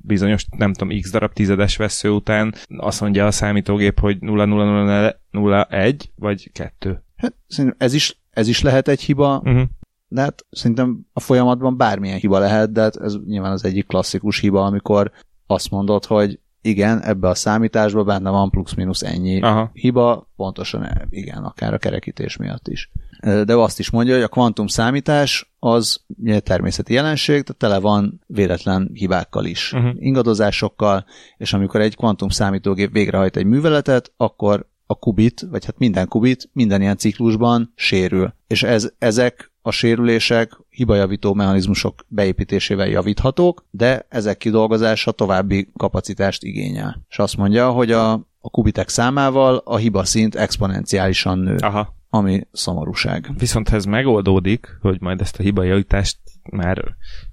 bizonyos, nem tudom, x darab tizedes vesző után azt mondja a számítógép, hogy 0,001 vagy 2. Hát ez is, ez is lehet egy hiba, uh-huh. de hát szerintem a folyamatban bármilyen hiba lehet, de hát ez nyilván az egyik klasszikus hiba, amikor azt mondod, hogy igen, ebbe a számításba benne van plusz-minusz ennyi Aha. hiba, pontosan igen, akár a kerekítés miatt is. De azt is mondja, hogy a kvantum számítás az természeti jelenség, tehát tele van véletlen hibákkal is, uh-huh. ingadozásokkal, és amikor egy kvantum számítógép végrehajt egy műveletet, akkor a kubit, vagy hát minden kubit minden ilyen ciklusban sérül. És ez, ezek a sérülések hibajavító mechanizmusok beépítésével javíthatók, de ezek kidolgozása további kapacitást igényel. És azt mondja, hogy a, a kubitek számával a hiba szint exponenciálisan nő. Aha ami szomorúság. Viszont ha ez megoldódik, hogy majd ezt a hibajavítást már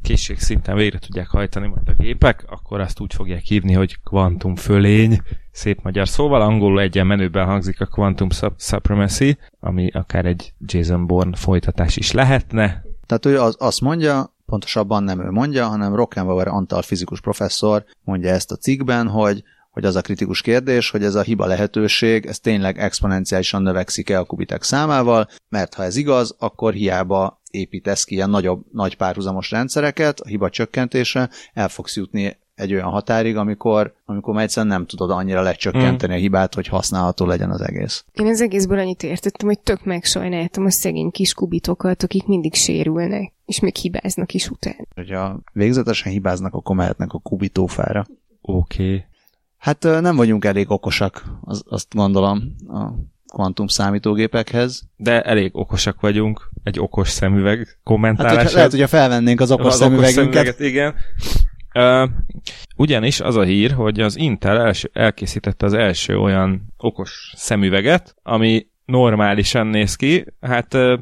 készségszinten végre tudják hajtani majd a gépek, akkor azt úgy fogják hívni, hogy kvantum fölény, szép magyar szóval, angolul egyen menőben hangzik a Quantum Supremacy, ami akár egy Jason Bourne folytatás is lehetne. Tehát ő az, azt mondja, pontosabban nem ő mondja, hanem Rockenbauer Antal fizikus professzor mondja ezt a cikkben, hogy hogy az a kritikus kérdés, hogy ez a hiba lehetőség, ez tényleg exponenciálisan növekszik-e a kubitek számával, mert ha ez igaz, akkor hiába építesz ki ilyen nagyobb, nagy párhuzamos rendszereket, a hiba csökkentése, el fogsz jutni egy olyan határig, amikor, amikor már egyszerűen nem tudod annyira lecsökkenteni mm. a hibát, hogy használható legyen az egész. Én az egészből annyit értettem, hogy tök megsajnáltam a szegény kis kubitokat, akik mindig sérülnek, és még hibáznak is után. Hogyha végzetesen hibáznak, akkor mehetnek a kubitófára. Oké. Okay. Hát nem vagyunk elég okosak, az, azt gondolom, a kvantum számítógépekhez. De elég okosak vagyunk, egy okos szemüveg kommentálását. Hát, lehet, hogyha felvennénk az okos az szemüvegünket. Okos igen. Uh, ugyanis az a hír, hogy az Intel első, elkészítette az első olyan okos szemüveget, ami normálisan néz ki. Hát uh,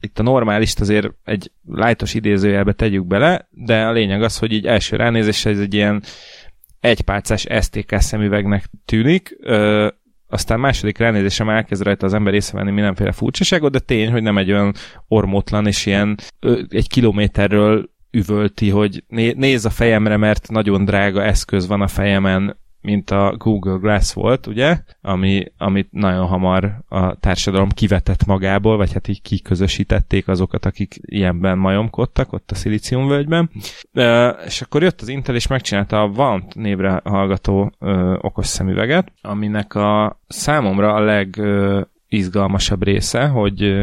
itt a normálist azért egy lájtos idézőjelbe tegyük bele, de a lényeg az, hogy így első ránézésre ez egy ilyen egypálcás STK szemüvegnek tűnik, ö, aztán második ránézésem elkezd rajta az ember észrevenni mindenféle furcsaságot, de tény, hogy nem egy olyan ormótlan és ilyen ö, egy kilométerről üvölti, hogy né- nézz a fejemre, mert nagyon drága eszköz van a fejemen, mint a Google Glass volt, ugye, ami, amit nagyon hamar a társadalom kivetett magából, vagy hát így kiközösítették azokat, akik ilyenben majomkodtak ott a szilíciumvölgyben. És akkor jött az Intel, és megcsinálta a Vant névre hallgató ö, okos szemüveget, aminek a számomra a legizgalmasabb része, hogy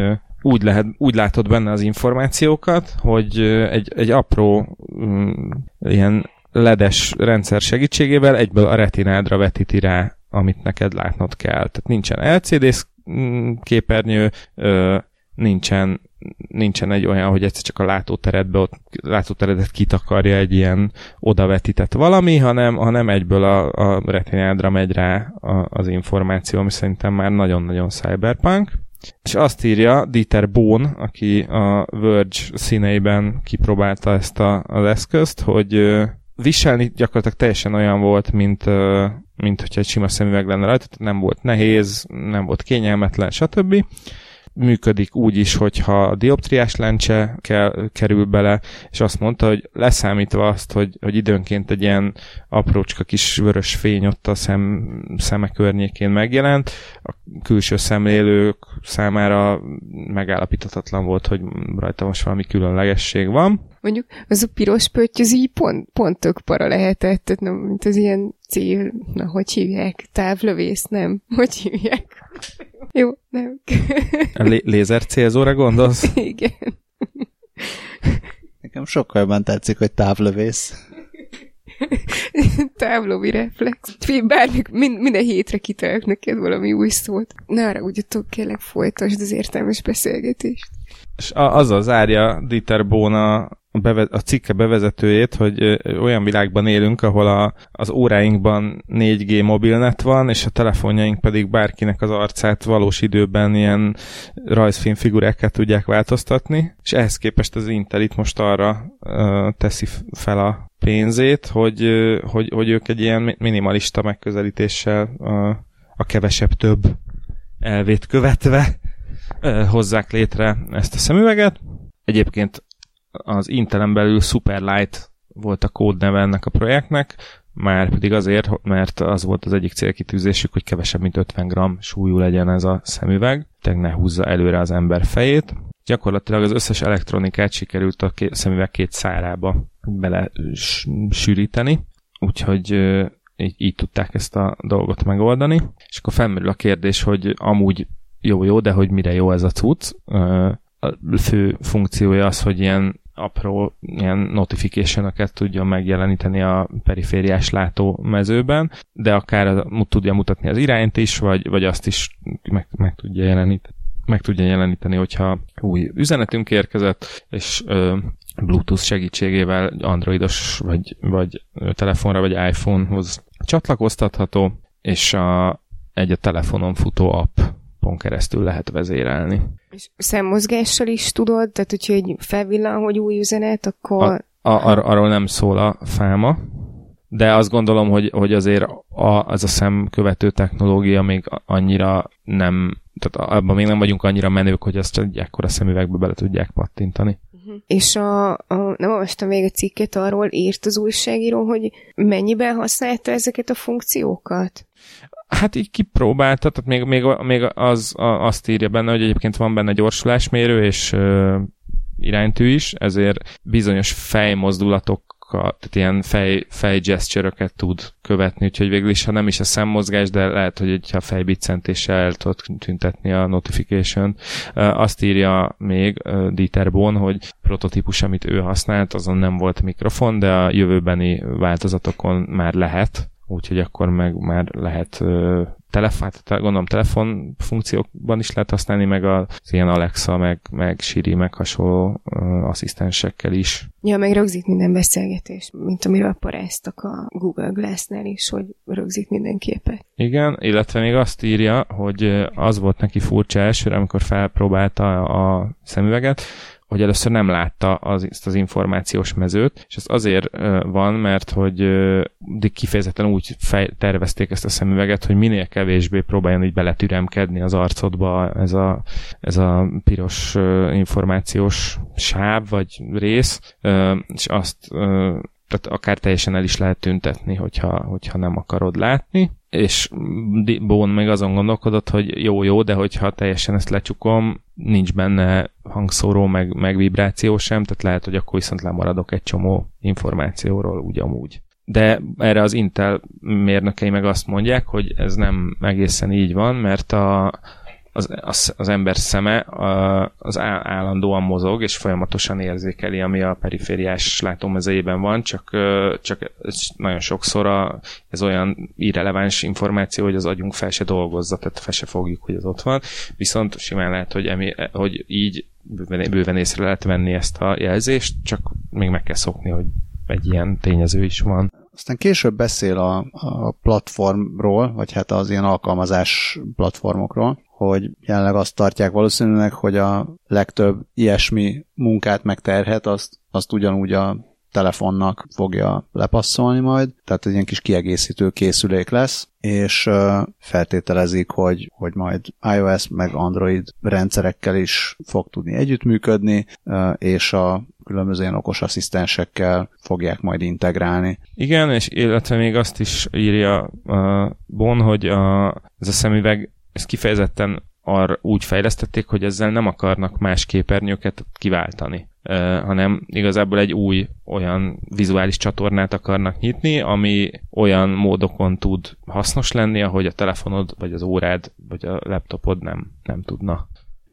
úgy, lehet, úgy látod benne az információkat, hogy egy, egy apró um, ilyen ledes rendszer segítségével egyből a retinádra vetíti rá, amit neked látnod kell. Tehát nincsen LCD képernyő, nincsen, nincsen egy olyan, hogy egyszer csak a látóteredbe ott, látóteredet kitakarja egy ilyen odavetített valami, hanem, hanem egyből a, a retinádra megy rá a, az információ, ami szerintem már nagyon-nagyon cyberpunk. És azt írja Dieter Bohn, aki a Verge színeiben kipróbálta ezt a, az eszközt, hogy viselni gyakorlatilag teljesen olyan volt, mint, mint hogyha egy sima szemüveg lenne rajta, nem volt nehéz, nem volt kényelmetlen, stb működik úgy is, hogyha a dioptriás lencse kell, kerül bele, és azt mondta, hogy leszámítva azt, hogy, hogy időnként egy ilyen aprócska kis vörös fény ott a szem, szeme környékén megjelent, a külső szemlélők számára megállapíthatatlan volt, hogy rajta most valami különlegesség van. Mondjuk az a piros pötty, az így pont, pont tök para lehetett, tehát nem, mint az ilyen cél, na hogy hívják, távlövész, nem? Hogy hívják? Jó, nem. A lé- lézer célzóra gondolsz? Igen. Nekem sokkal jobban tetszik, hogy távlövész. Távlóvi reflex. Bármi, mind, minden hétre kitalálok neked valami új szót. Ne arra tudok, kérlek folytasd az értelmes beszélgetést. És az az árja Dieter Bóna a, cikke bevezetőjét, hogy olyan világban élünk, ahol a, az óráinkban 4G mobilnet van, és a telefonjaink pedig bárkinek az arcát valós időben ilyen rajzfilm figurákat tudják változtatni, és ehhez képest az Intel itt most arra uh, teszi fel a pénzét, hogy, uh, hogy, hogy ők egy ilyen minimalista megközelítéssel uh, a kevesebb több elvét követve hozzák létre ezt a szemüveget. Egyébként az Intelen belül Superlight volt a kódneve ennek a projektnek, már pedig azért, mert az volt az egyik célkitűzésük, hogy kevesebb, mint 50 g súlyú legyen ez a szemüveg, tehát ne húzza előre az ember fejét. Gyakorlatilag az összes elektronikát sikerült a szemüveg két szárába bele sűríteni, úgyhogy így, így tudták ezt a dolgot megoldani. És akkor felmerül a kérdés, hogy amúgy jó-jó, de hogy mire jó ez a cucc. A fő funkciója az, hogy ilyen apró ilyen notification tudjon megjeleníteni a perifériás látómezőben, de akár tudja mutatni az irányt is, vagy, vagy azt is meg, meg tudja jeleníteni meg tudja jeleníteni, hogyha új üzenetünk érkezett, és ö, Bluetooth segítségével androidos vagy, vagy telefonra vagy iPhone-hoz csatlakoztatható, és a, egy a telefonon futó app appon keresztül lehet vezérelni. És szemmozgással is tudod? Tehát, hogyha egy felvillan, hogy új üzenet, akkor... A, a, ar- arról nem szól a fáma, de azt gondolom, hogy, hogy azért a, az a szemkövető technológia még annyira nem, tehát abban még nem vagyunk annyira menők, hogy ezt egy ekkora szemüvegbe bele tudják pattintani. Uh-huh. És a, a, nem olvastam még a cikket arról, írt az újságíró, hogy mennyiben használta ezeket a funkciókat? Hát így kipróbálta, tehát még, még, még az, a, azt írja benne, hogy egyébként van benne gyorsulásmérő és ö, iránytű is, ezért bizonyos fejmozdulatok tehát ilyen fej, fej tud követni, úgyhogy végül is, ha nem is a szemmozgás, de lehet, hogy egy fejbiccentéssel el tudod tüntetni a notification. Azt írja még Dieter Bohn, hogy prototípus, amit ő használt, azon nem volt mikrofon, de a jövőbeni változatokon már lehet úgyhogy akkor meg már lehet telefon, gondolom telefon funkciókban is lehet használni, meg az ilyen Alexa, meg, meg Siri, meg hasonló uh, asszisztensekkel is. Ja, meg rögzít minden beszélgetés, mint amiről paráztak a Google Glass-nél is, hogy rögzít minden képet. Igen, illetve még azt írja, hogy az volt neki furcsa elsőre, amikor felpróbálta a szemüveget, hogy először nem látta az, ezt az információs mezőt, és ez azért van, mert hogy kifejezetten úgy fej, tervezték ezt a szemüveget, hogy minél kevésbé próbáljon így beletüremkedni az arcodba ez a, ez a piros információs sáv vagy rész, és azt tehát akár teljesen el is lehet tüntetni, hogyha, hogyha nem akarod látni, és Bón még azon gondolkodott, hogy jó-jó, de hogyha teljesen ezt lecsukom, nincs benne hangszóró, meg, meg vibráció sem, tehát lehet, hogy akkor viszont lemaradok egy csomó információról ugyanúgy. De erre az Intel mérnökei meg azt mondják, hogy ez nem egészen így van, mert a, az, az, az ember szeme az állandóan mozog, és folyamatosan érzékeli, ami a perifériás látómezejében van, csak, csak nagyon sokszor ez olyan irreleváns információ, hogy az agyunk fel se dolgozza, tehát fel se fogjuk, hogy az ott van. Viszont simán lehet, hogy, emi, hogy így bőven, bőven észre lehet venni ezt a jelzést, csak még meg kell szokni, hogy egy ilyen tényező is van. Aztán később beszél a, a platformról, vagy hát az ilyen alkalmazás platformokról, hogy jelenleg azt tartják valószínűleg, hogy a legtöbb ilyesmi munkát megterhet, azt, azt ugyanúgy a telefonnak fogja lepasszolni majd, tehát egy ilyen kis kiegészítő készülék lesz, és feltételezik, hogy, hogy majd iOS meg Android rendszerekkel is fog tudni együttműködni, és a különböző ilyen okos asszisztensekkel fogják majd integrálni. Igen, és illetve még azt is írja Bon, hogy a, ez a szemüveg ez kifejezetten arra úgy fejlesztették, hogy ezzel nem akarnak más képernyőket kiváltani, hanem igazából egy új olyan vizuális csatornát akarnak nyitni, ami olyan módokon tud hasznos lenni, ahogy a telefonod, vagy az órád, vagy a laptopod nem, nem tudna.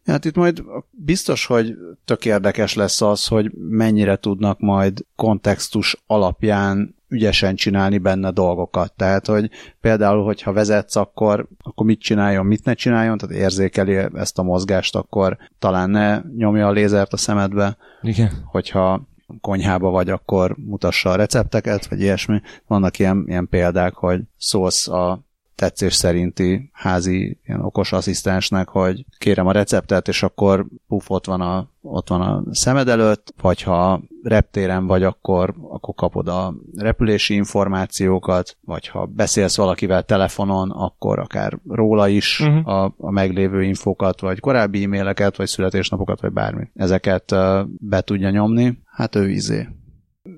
Hát itt majd biztos, hogy tök érdekes lesz az, hogy mennyire tudnak majd kontextus alapján ügyesen csinálni benne dolgokat. Tehát, hogy például, hogyha vezetsz, akkor, akkor mit csináljon, mit ne csináljon, tehát érzékeli ezt a mozgást, akkor talán ne nyomja a lézert a szemedbe. Igen. Hogyha konyhába vagy, akkor mutassa a recepteket, vagy ilyesmi. Vannak ilyen, ilyen példák, hogy szólsz a tetszés szerinti házi ilyen okos asszisztensnek, hogy kérem a receptet, és akkor puf, ott van a, ott van a szemed előtt, vagy ha reptéren vagy, akkor, akkor kapod a repülési információkat, vagy ha beszélsz valakivel telefonon, akkor akár róla is uh-huh. a, a meglévő infókat, vagy korábbi e-maileket, vagy születésnapokat, vagy bármi. Ezeket uh, be tudja nyomni. Hát ő izé.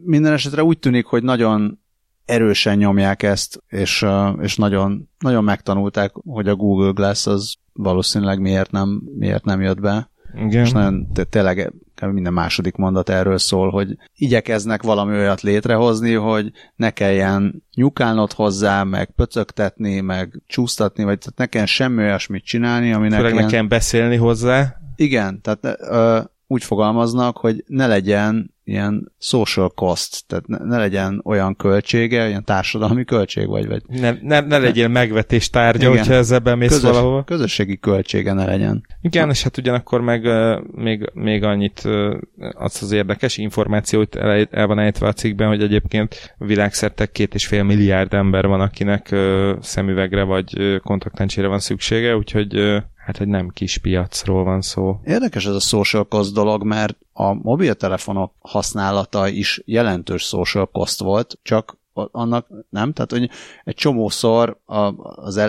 Minden esetre úgy tűnik, hogy nagyon erősen nyomják ezt, és, és nagyon, nagyon megtanulták, hogy a Google Glass az valószínűleg miért nem, miért nem jött be. Igen. És nagyon tényleg minden második mondat erről szól, hogy igyekeznek valami olyat létrehozni, hogy ne kelljen nyukálnod hozzá, meg pöcögtetni, meg csúsztatni, vagy tehát ne kelljen semmi olyasmit csinálni, ami ne kelljen... ne kelljen beszélni hozzá. Igen, tehát ö, úgy fogalmaznak, hogy ne legyen ilyen social cost, tehát ne, ne legyen olyan költsége, ilyen társadalmi költség vagy. vagy ne, ne, ne legyen megvetés tárgya, hogyha ezzel bemész Közös, valahova. Közösségi költsége ne legyen. Igen, és hát ugyanakkor meg még, még annyit az az érdekes információt el, el van ejtve a cikkben, hogy egyébként világszerte két és fél milliárd ember van, akinek szemüvegre vagy kontaktlencsére van szüksége, úgyhogy hát, hogy nem kis piacról van szó. Érdekes ez a social cost dolog, mert a mobiltelefonok használata is jelentős social cost volt, csak annak nem, tehát hogy egy csomószor az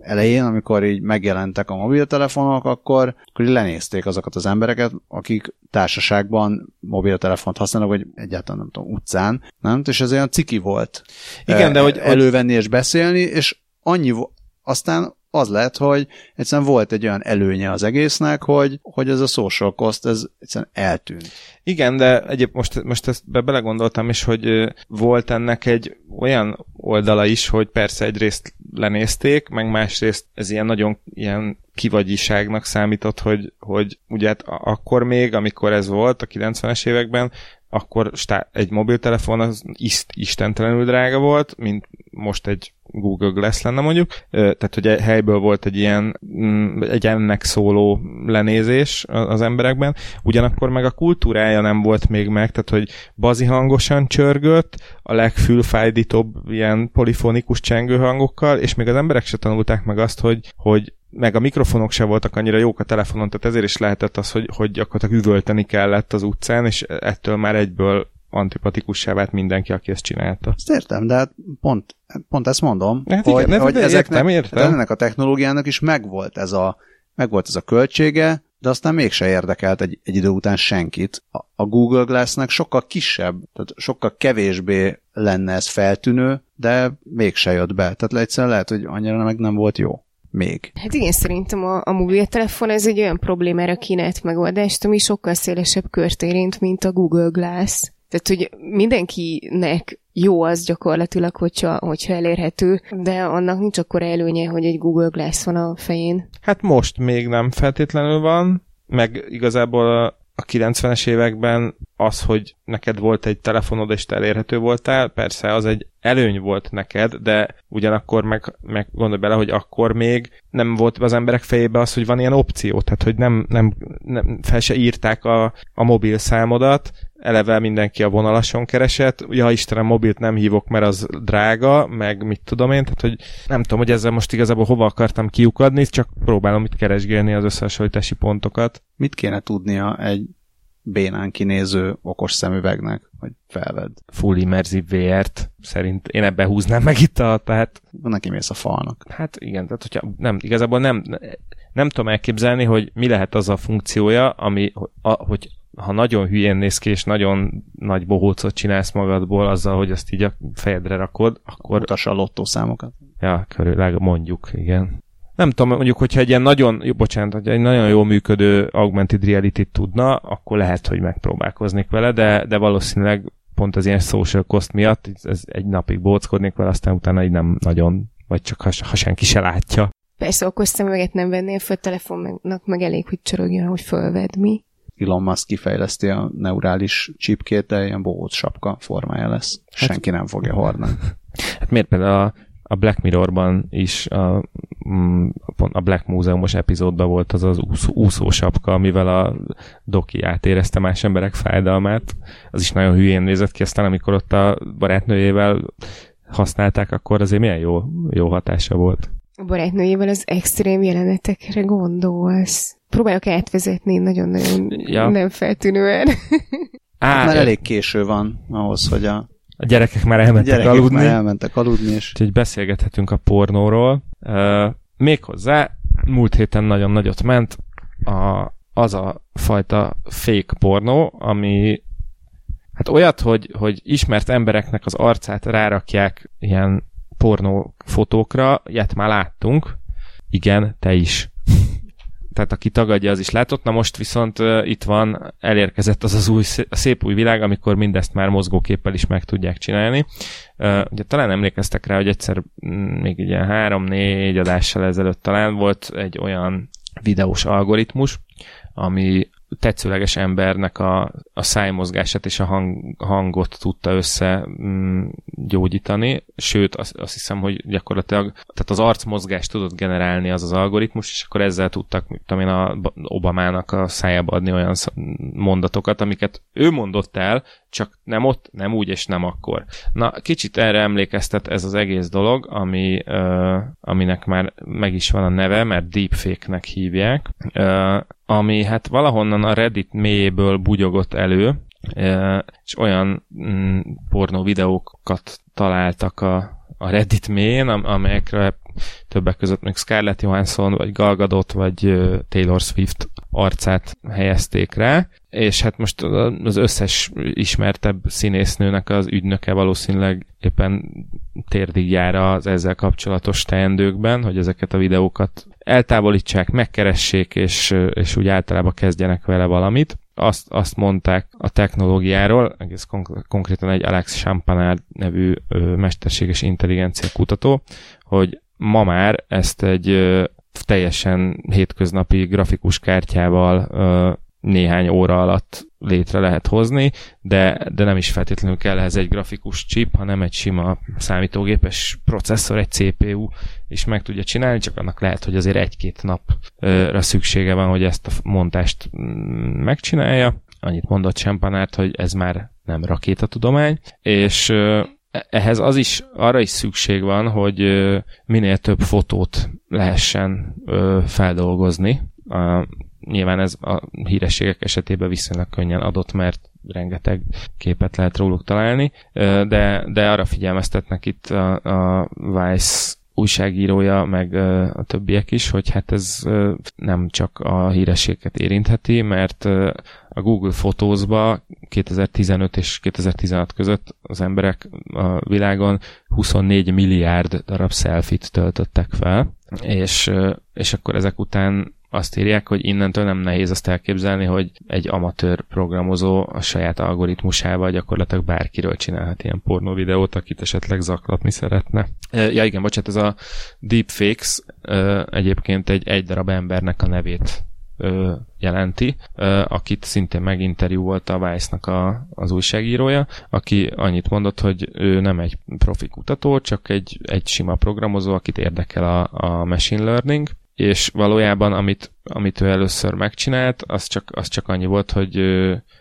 elején, amikor így megjelentek a mobiltelefonok, akkor, akkor így lenézték azokat az embereket, akik társaságban mobiltelefont használnak, vagy egyáltalán nem tudom, utcán, nem? És ez olyan ciki volt. Igen, de hogy elővenni és beszélni, és annyi, aztán az lett, hogy egyszerűen volt egy olyan előnye az egésznek, hogy, hogy ez a social cost, ez egyszerűen eltűnt. Igen, de egyéb most, most ezt be belegondoltam is, hogy volt ennek egy olyan oldala is, hogy persze egyrészt lenézték, meg másrészt ez ilyen nagyon ilyen kivagyiságnak számított, hogy, hogy ugye hát akkor még, amikor ez volt a 90-es években, akkor egy mobiltelefon az istentelenül drága volt, mint most egy Google Glass lenne mondjuk, tehát hogy helyből volt egy ilyen mm, egy ennek szóló lenézés az emberekben, ugyanakkor meg a kultúrája nem volt még meg, tehát hogy bazi hangosan csörgött, a legfülfájdítóbb ilyen polifonikus csengő hangokkal, és még az emberek se tanulták meg azt, hogy, hogy meg a mikrofonok se voltak annyira jók a telefonon, tehát ezért is lehetett az, hogy, hogy gyakorlatilag üvölteni kellett az utcán, és ettől már egyből antipatikussá vált mindenki, aki ezt csinálta. Ezt értem, de hát pont, pont ezt mondom, hát hogy, igen, hogy ezeknek, értem, értem. ennek a technológiának is megvolt ez a, megvolt ez a költsége, de aztán mégse érdekelt egy, egy idő után senkit. a Google Glassnek sokkal kisebb, tehát sokkal kevésbé lenne ez feltűnő, de mégse jött be. Tehát egyszerűen lehet, hogy annyira meg nem volt jó. Még. Hát igen, szerintem a, a mobiltelefon ez egy olyan problémára kínált megoldást, ami sokkal szélesebb kört érint, mint a Google Glass. Tehát, hogy mindenkinek jó az gyakorlatilag, hogyha, hogyha elérhető, de annak nincs akkor előnye, hogy egy Google Glass van a fején. Hát most még nem feltétlenül van, meg igazából a, a 90-es években az, hogy neked volt egy telefonod és te elérhető voltál, persze az egy előny volt neked, de ugyanakkor meg, meg gondolj bele, hogy akkor még nem volt az emberek fejébe az, hogy van ilyen opció, tehát hogy nem, nem, nem fel se írták a, a mobil számodat, eleve mindenki a vonalason keresett, ja Istenem, mobilt nem hívok, mert az drága, meg mit tudom én, tehát hogy nem tudom, hogy ezzel most igazából hova akartam kiukadni, csak próbálom itt keresgélni az összehasonlítási pontokat. Mit kéne tudnia egy bénán kinéző okos szemüvegnek, hogy felvedd. Full immersive VR-t szerint én ebbe húznám meg itt a, tehát... Neki mész a falnak. Hát igen, tehát hogyha nem, igazából nem, nem tudom elképzelni, hogy mi lehet az a funkciója, ami, a, hogy ha nagyon hülyén néz ki, és nagyon nagy bohócot csinálsz magadból azzal, hogy azt így a fejedre rakod, akkor... Utas a lottószámokat. Ja, körül, mondjuk, igen nem tudom, mondjuk, hogyha egy ilyen nagyon, jó, bocsánat, hogy egy nagyon jól működő augmented reality tudna, akkor lehet, hogy megpróbálkoznék vele, de, de valószínűleg pont az ilyen social cost miatt ez egy napig bóckodnék vele, aztán utána így nem nagyon, vagy csak ha, ha senki se látja. Persze, okos szemüveget nem vennél föl, telefonnak meg elég, hogy csorogjon, hogy fölved mi. Elon Musk kifejleszti a neurális chipkét, de ilyen bohóc sapka formája lesz. Hát- Senki nem fogja hordani. Hát miért például a a Black Mirrorban is a, mm, a Black Múzeumos epizódban volt az az úszó, úszósapka, amivel a doki átérezte más emberek fájdalmát. Az is nagyon hülyén nézett ki, aztán amikor ott a barátnőjével használták, akkor azért milyen jó, jó hatása volt. A barátnőjével az extrém jelenetekre gondolsz. Próbálok átvezetni nagyon-nagyon ja. nem feltűnően. Á, már elég késő van ahhoz, hogy a a gyerekek már elmentek a gyerekek aludni. már elmentek aludni, és... Úgyhogy beszélgethetünk a pornóról. Uh, méghozzá múlt héten nagyon nagyot ment a, az a fajta fake pornó, ami hát olyat, hogy, hogy ismert embereknek az arcát rárakják ilyen pornó fotókra, ilyet már láttunk. Igen, te is tehát aki tagadja, az is látott. Na most viszont uh, itt van, elérkezett az az új, a szép új világ, amikor mindezt már mozgóképpel is meg tudják csinálni. Uh, ugye talán emlékeztek rá, hogy egyszer mm, még ugye három-négy adással ezelőtt talán volt egy olyan videós algoritmus, ami tetszőleges embernek a, a szájmozgását és a hang, hangot tudta össze mm, gyógyítani, sőt azt, azt hiszem, hogy gyakorlatilag tehát az arcmozgást tudott generálni az az algoritmus, és akkor ezzel tudtak, mit tudom én, a Obamának a szájába adni olyan mondatokat, amiket ő mondott el, csak nem ott, nem úgy, és nem akkor. Na, kicsit erre emlékeztet ez az egész dolog, ami, uh, aminek már meg is van a neve, mert deepfake-nek hívják, uh, ami hát valahonnan a Reddit mélyéből bugyogott elő, uh, és olyan mm, pornó videókat találtak a, a Reddit mélyén, amelyekre többek között még Scarlett Johansson, vagy Gal Gadot, vagy Taylor Swift arcát helyezték rá, és hát most az összes ismertebb színésznőnek az ügynöke valószínűleg éppen térdig jár az ezzel kapcsolatos teendőkben, hogy ezeket a videókat eltávolítsák, megkeressék, és, és úgy általában kezdjenek vele valamit. Azt, azt mondták a technológiáról, egész konkrétan egy Alex Champanard nevű ö, mesterséges intelligencia kutató, hogy ma már ezt egy ö, teljesen hétköznapi grafikus kártyával ö, néhány óra alatt létre lehet hozni, de, de nem is feltétlenül kell ehhez egy grafikus chip, hanem egy sima számítógépes processzor, egy CPU is meg tudja csinálni, csak annak lehet, hogy azért egy-két napra szüksége van, hogy ezt a montást megcsinálja. Annyit mondott Sempanát, hogy ez már nem rakétatudomány, és ehhez az is, arra is szükség van, hogy minél több fotót lehessen feldolgozni nyilván ez a hírességek esetében viszonylag könnyen adott, mert rengeteg képet lehet róluk találni, de, de arra figyelmeztetnek itt a, a Vice újságírója, meg a többiek is, hogy hát ez nem csak a hírességet érintheti, mert a Google Photos-ba 2015 és 2016 között az emberek a világon 24 milliárd darab selfit töltöttek fel, és, és akkor ezek után azt írják, hogy innentől nem nehéz azt elképzelni, hogy egy amatőr programozó a saját algoritmusával gyakorlatilag bárkiről csinálhat ilyen pornó videót, akit esetleg zaklatni szeretne. Ja igen, bocsánat, ez a deepfakes egyébként egy, egy darab embernek a nevét jelenti, akit szintén meginterjúolta a Vice-nak a, az újságírója, aki annyit mondott, hogy ő nem egy profi kutató, csak egy, egy sima programozó, akit érdekel a, a machine learning, és valójában amit, amit ő először megcsinált, az csak, az csak annyi volt, hogy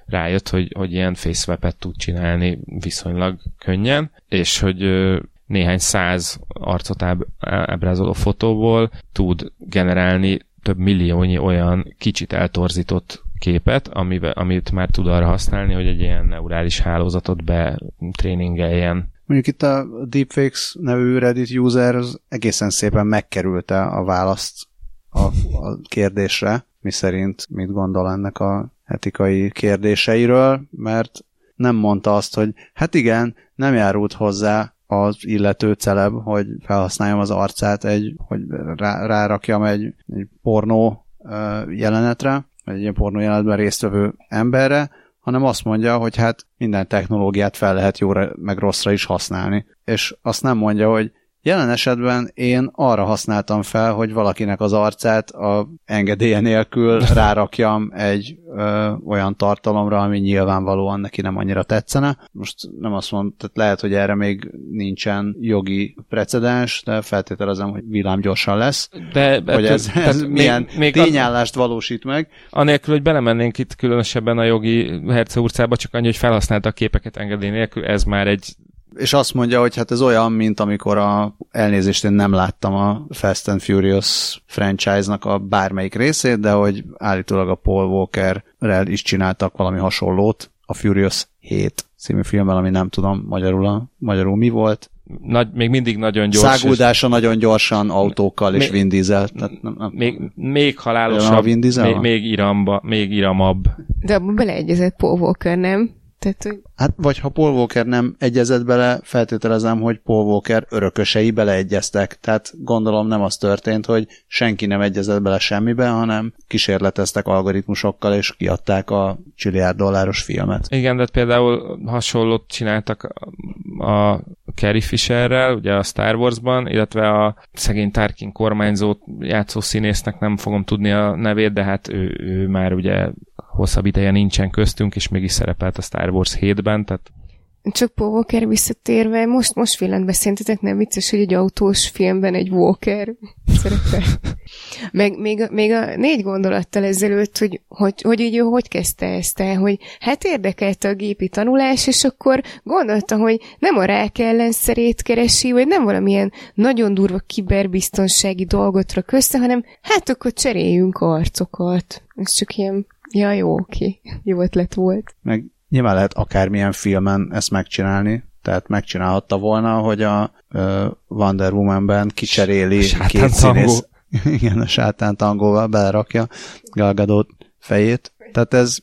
rájött, hogy, hogy ilyen facewap tud csinálni viszonylag könnyen, és hogy néhány száz arcot ábrázoló fotóból tud generálni több milliónyi olyan kicsit eltorzított képet, amiben, amit már tud arra használni, hogy egy ilyen neurális hálózatot betréningeljen. Mondjuk itt a Deepfakes nevű Reddit user az egészen szépen megkerülte a választ a, a kérdésre, mi szerint mit gondol ennek a etikai kérdéseiről, mert nem mondta azt, hogy hát igen, nem járult hozzá az illető celeb, hogy felhasználjam az arcát egy, hogy rá, rárakjam egy, egy pornó jelenetre, egy ilyen pornó jelenetben résztvevő emberre, hanem azt mondja, hogy hát minden technológiát fel lehet jóra meg rosszra is használni. És azt nem mondja, hogy Jelen esetben én arra használtam fel, hogy valakinek az arcát a engedélye nélkül rárakjam egy ö, olyan tartalomra, ami nyilvánvalóan neki nem annyira tetszene. Most nem azt mondom, tehát lehet, hogy erre még nincsen jogi precedens, de feltételezem, hogy villámgyorsan lesz. De, hogy ez, ez milyen még, még tényállást a, valósít meg. Anélkül, hogy belemennénk itt különösebben a jogi herceurcába, csak annyi, hogy felhasználta a képeket engedély nélkül, ez már egy és azt mondja, hogy hát ez olyan, mint amikor a elnézést én nem láttam a Fast and Furious franchise-nak a bármelyik részét, de hogy állítólag a Paul Walker-rel is csináltak valami hasonlót, a Furious 7 című filmmel, ami nem tudom magyarul, a, magyarul mi volt. Nagy, még mindig nagyon gyors. Száguldása és... nagyon gyorsan autókkal és Vin Diesel. Tehát nem, nem, még, még halálosabb, a Vin Diesel még, még, iramba, még iramabb. De abban beleegyezett Paul Walker, nem? Tehát, hogy... Hát, vagy ha Paul Walker nem egyezett bele, feltételezem, hogy Paul Walker örökösei beleegyeztek. Tehát gondolom nem az történt, hogy senki nem egyezett bele semmibe, hanem kísérleteztek algoritmusokkal, és kiadták a csilliárd dolláros filmet. Igen, de például hasonlót csináltak a Carrie Fisherrel, ugye a Star Warsban, illetve a szegény Tarkin kormányzót játszó színésznek nem fogom tudni a nevét, de hát ő, ő már ugye hosszabb ideje nincsen köztünk, és mégis szerepelt a Star Wars 7-ben, tehát csak Paul Walker visszatérve, most, most villant be, szerintetek nem vicces, hogy egy autós filmben egy Walker szerepel. Meg még, még a négy gondolattal ezelőtt, hogy, hogy, hogy így hogy kezdte ezt el, hogy hát érdekelte a gépi tanulás, és akkor gondolta, hogy nem a rák ellenszerét keresi, vagy nem valamilyen nagyon durva kiberbiztonsági dolgot rak össze, hanem hát akkor cseréljünk arcokat. Ez csak ilyen Ja, jó, oké. Jó ötlet volt. Meg nyilván lehet akármilyen filmen ezt megcsinálni, tehát megcsinálhatta volna, hogy a uh, Wonder Woman-ben kicseréli két színész. Igen, a sátán tangóval belerakja Gal Gadot fejét. Tehát ez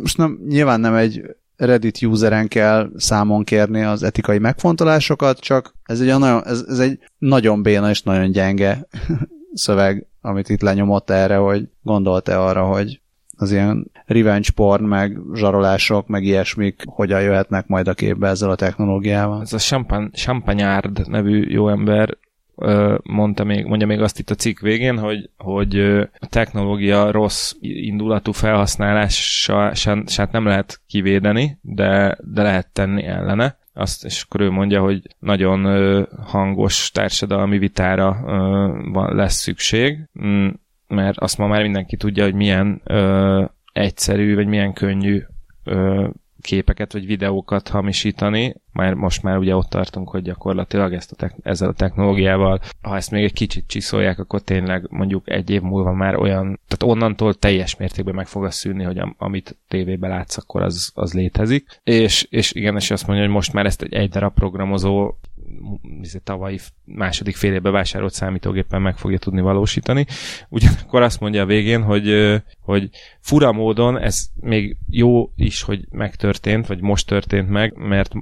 most nem, nyilván nem egy Reddit useren kell számon kérni az etikai megfontolásokat, csak ez egy nagyon, ez, ez egy nagyon béna és nagyon gyenge szöveg, amit itt lenyomott erre, hogy gondolta arra, hogy az ilyen revenge porn, meg zsarolások, meg ilyesmik hogyan jöhetnek majd a képbe ezzel a technológiával. Ez a Champagne, Champagnard nevű jó ember mondta még, mondja még azt itt a cikk végén, hogy, hogy a technológia rossz indulatú felhasználását nem lehet kivédeni, de, de lehet tenni ellene. Azt, és akkor ő mondja, hogy nagyon hangos társadalmi vitára van, lesz szükség mm, mert azt ma már mindenki tudja, hogy milyen ö, egyszerű, vagy milyen könnyű ö, képeket vagy videókat hamisítani, már most már ugye ott tartunk, hogy gyakorlatilag ezt a te- ezzel a technológiával, ha ezt még egy kicsit csiszolják, akkor tényleg mondjuk egy év múlva már olyan, tehát onnantól teljes mértékben meg fog az szűnni, hogy am- amit tévébe látsz, akkor az, az létezik. És, és igen, és azt mondja, hogy most már ezt egy, egy darab programozó tavalyi második fél évben vásárolt számítógéppen meg fogja tudni valósítani. Ugyanakkor azt mondja a végén, hogy, hogy fura módon ez még jó is, hogy megtörtént, vagy most történt meg, mert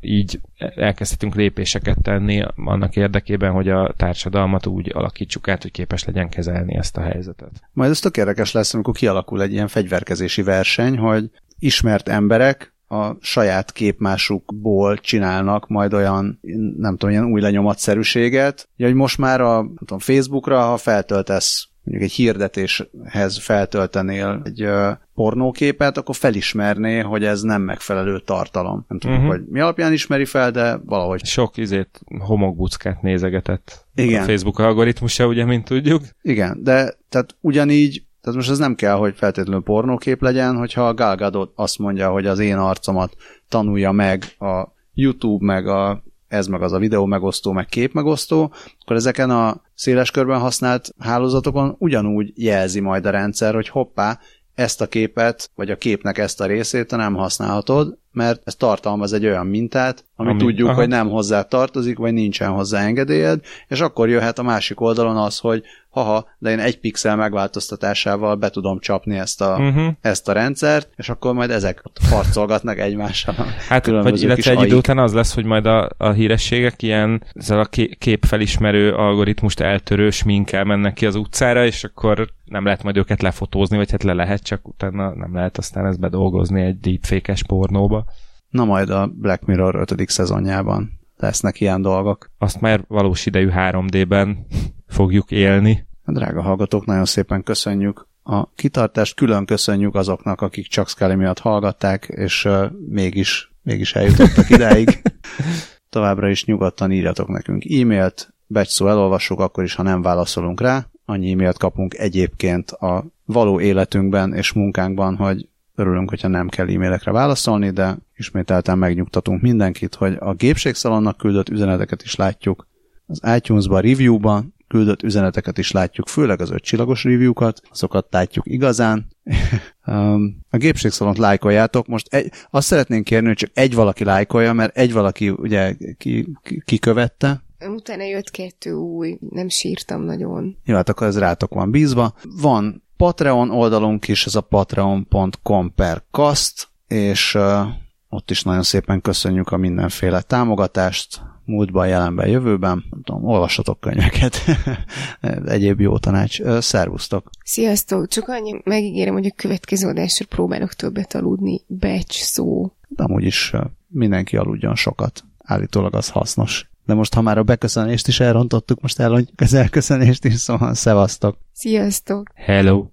így elkezdhetünk lépéseket tenni annak érdekében, hogy a társadalmat úgy alakítsuk át, hogy képes legyen kezelni ezt a helyzetet. Majd ez tök érdekes lesz, amikor kialakul egy ilyen fegyverkezési verseny, hogy ismert emberek a saját képmásukból csinálnak majd olyan, nem tudom, ilyen új lenyomatszerűséget, hogy most már a nem tudom, Facebookra, ha feltöltesz mondjuk egy hirdetéshez feltöltenél egy pornóképet, akkor felismerné, hogy ez nem megfelelő tartalom. Nem tudom, uh-huh. hogy mi alapján ismeri fel, de valahogy. Sok izét homokbuckát nézegetett Igen. a Facebook algoritmusa, ugye, mint tudjuk. Igen, de tehát ugyanígy tehát most ez nem kell, hogy feltétlenül pornókép legyen, hogyha a Gal Gadot azt mondja, hogy az én arcomat tanulja meg a YouTube, meg a, ez meg az a videó megosztó, meg kép megosztó, akkor ezeken a széles körben használt hálózatokon ugyanúgy jelzi majd a rendszer, hogy hoppá, ezt a képet, vagy a képnek ezt a részét te nem használhatod, mert ez tartalmaz egy olyan mintát, ami, ami tudjuk, aha. hogy nem hozzá tartozik, vagy nincsen hozzá engedélyed, és akkor jöhet a másik oldalon az, hogy haha, de én egy pixel megváltoztatásával be tudom csapni ezt a, uh-huh. ezt a rendszert, és akkor majd ezek harcolgatnak egymással. Hát, vagy illetve egy idő után az lesz, hogy majd a, a hírességek ilyen ezzel a képfelismerő algoritmust eltörő sminkkel mennek ki az utcára, és akkor nem lehet majd őket lefotózni, vagy hát le lehet, csak utána nem lehet aztán ezt bedolgozni egy deepfake-es pornóba. Na majd a Black Mirror 5. szezonjában lesznek ilyen dolgok. Azt már valós idejű 3D-ben fogjuk élni. Drága hallgatók, nagyon szépen köszönjük a kitartást, külön köszönjük azoknak, akik csak Scully miatt hallgatták, és uh, mégis, mégis eljutottak idáig. Továbbra is nyugodtan írjatok nekünk e-mailt, becsszó elolvassuk, akkor is, ha nem válaszolunk rá. Annyi e-mailt kapunk egyébként a való életünkben és munkánkban, hogy örülünk, hogyha nem kell e-mailekre válaszolni, de ismételten megnyugtatunk mindenkit, hogy a gépségszalonnak küldött üzeneteket is látjuk, az iTunes-ban, review-ban küldött üzeneteket is látjuk, főleg az ötcsillagos review-kat, azokat látjuk igazán. A gépségszalont lájkoljátok. Most egy, azt szeretnénk kérni, hogy csak egy valaki lájkolja, mert egy valaki ugye ki, ki, kikövette. Utána jött kettő új, nem sírtam nagyon. Jó, hát akkor ez rátok van bízva. Van Patreon oldalunk is, ez a patreon.com per kast, és ott is nagyon szépen köszönjük a mindenféle támogatást, múltban, jelenben, jövőben. Nem tudom, olvassatok könyveket. Egyéb jó tanács. Szervusztok! Sziasztok! Csak annyi megígérem, hogy a következő adásra próbálok többet aludni. Becs szó. De amúgy is mindenki aludjon sokat. Állítólag az hasznos. De most, ha már a beköszönést is elrontottuk, most elrontjuk az elköszönést is, szóval szevasztok! Sziasztok! Hello!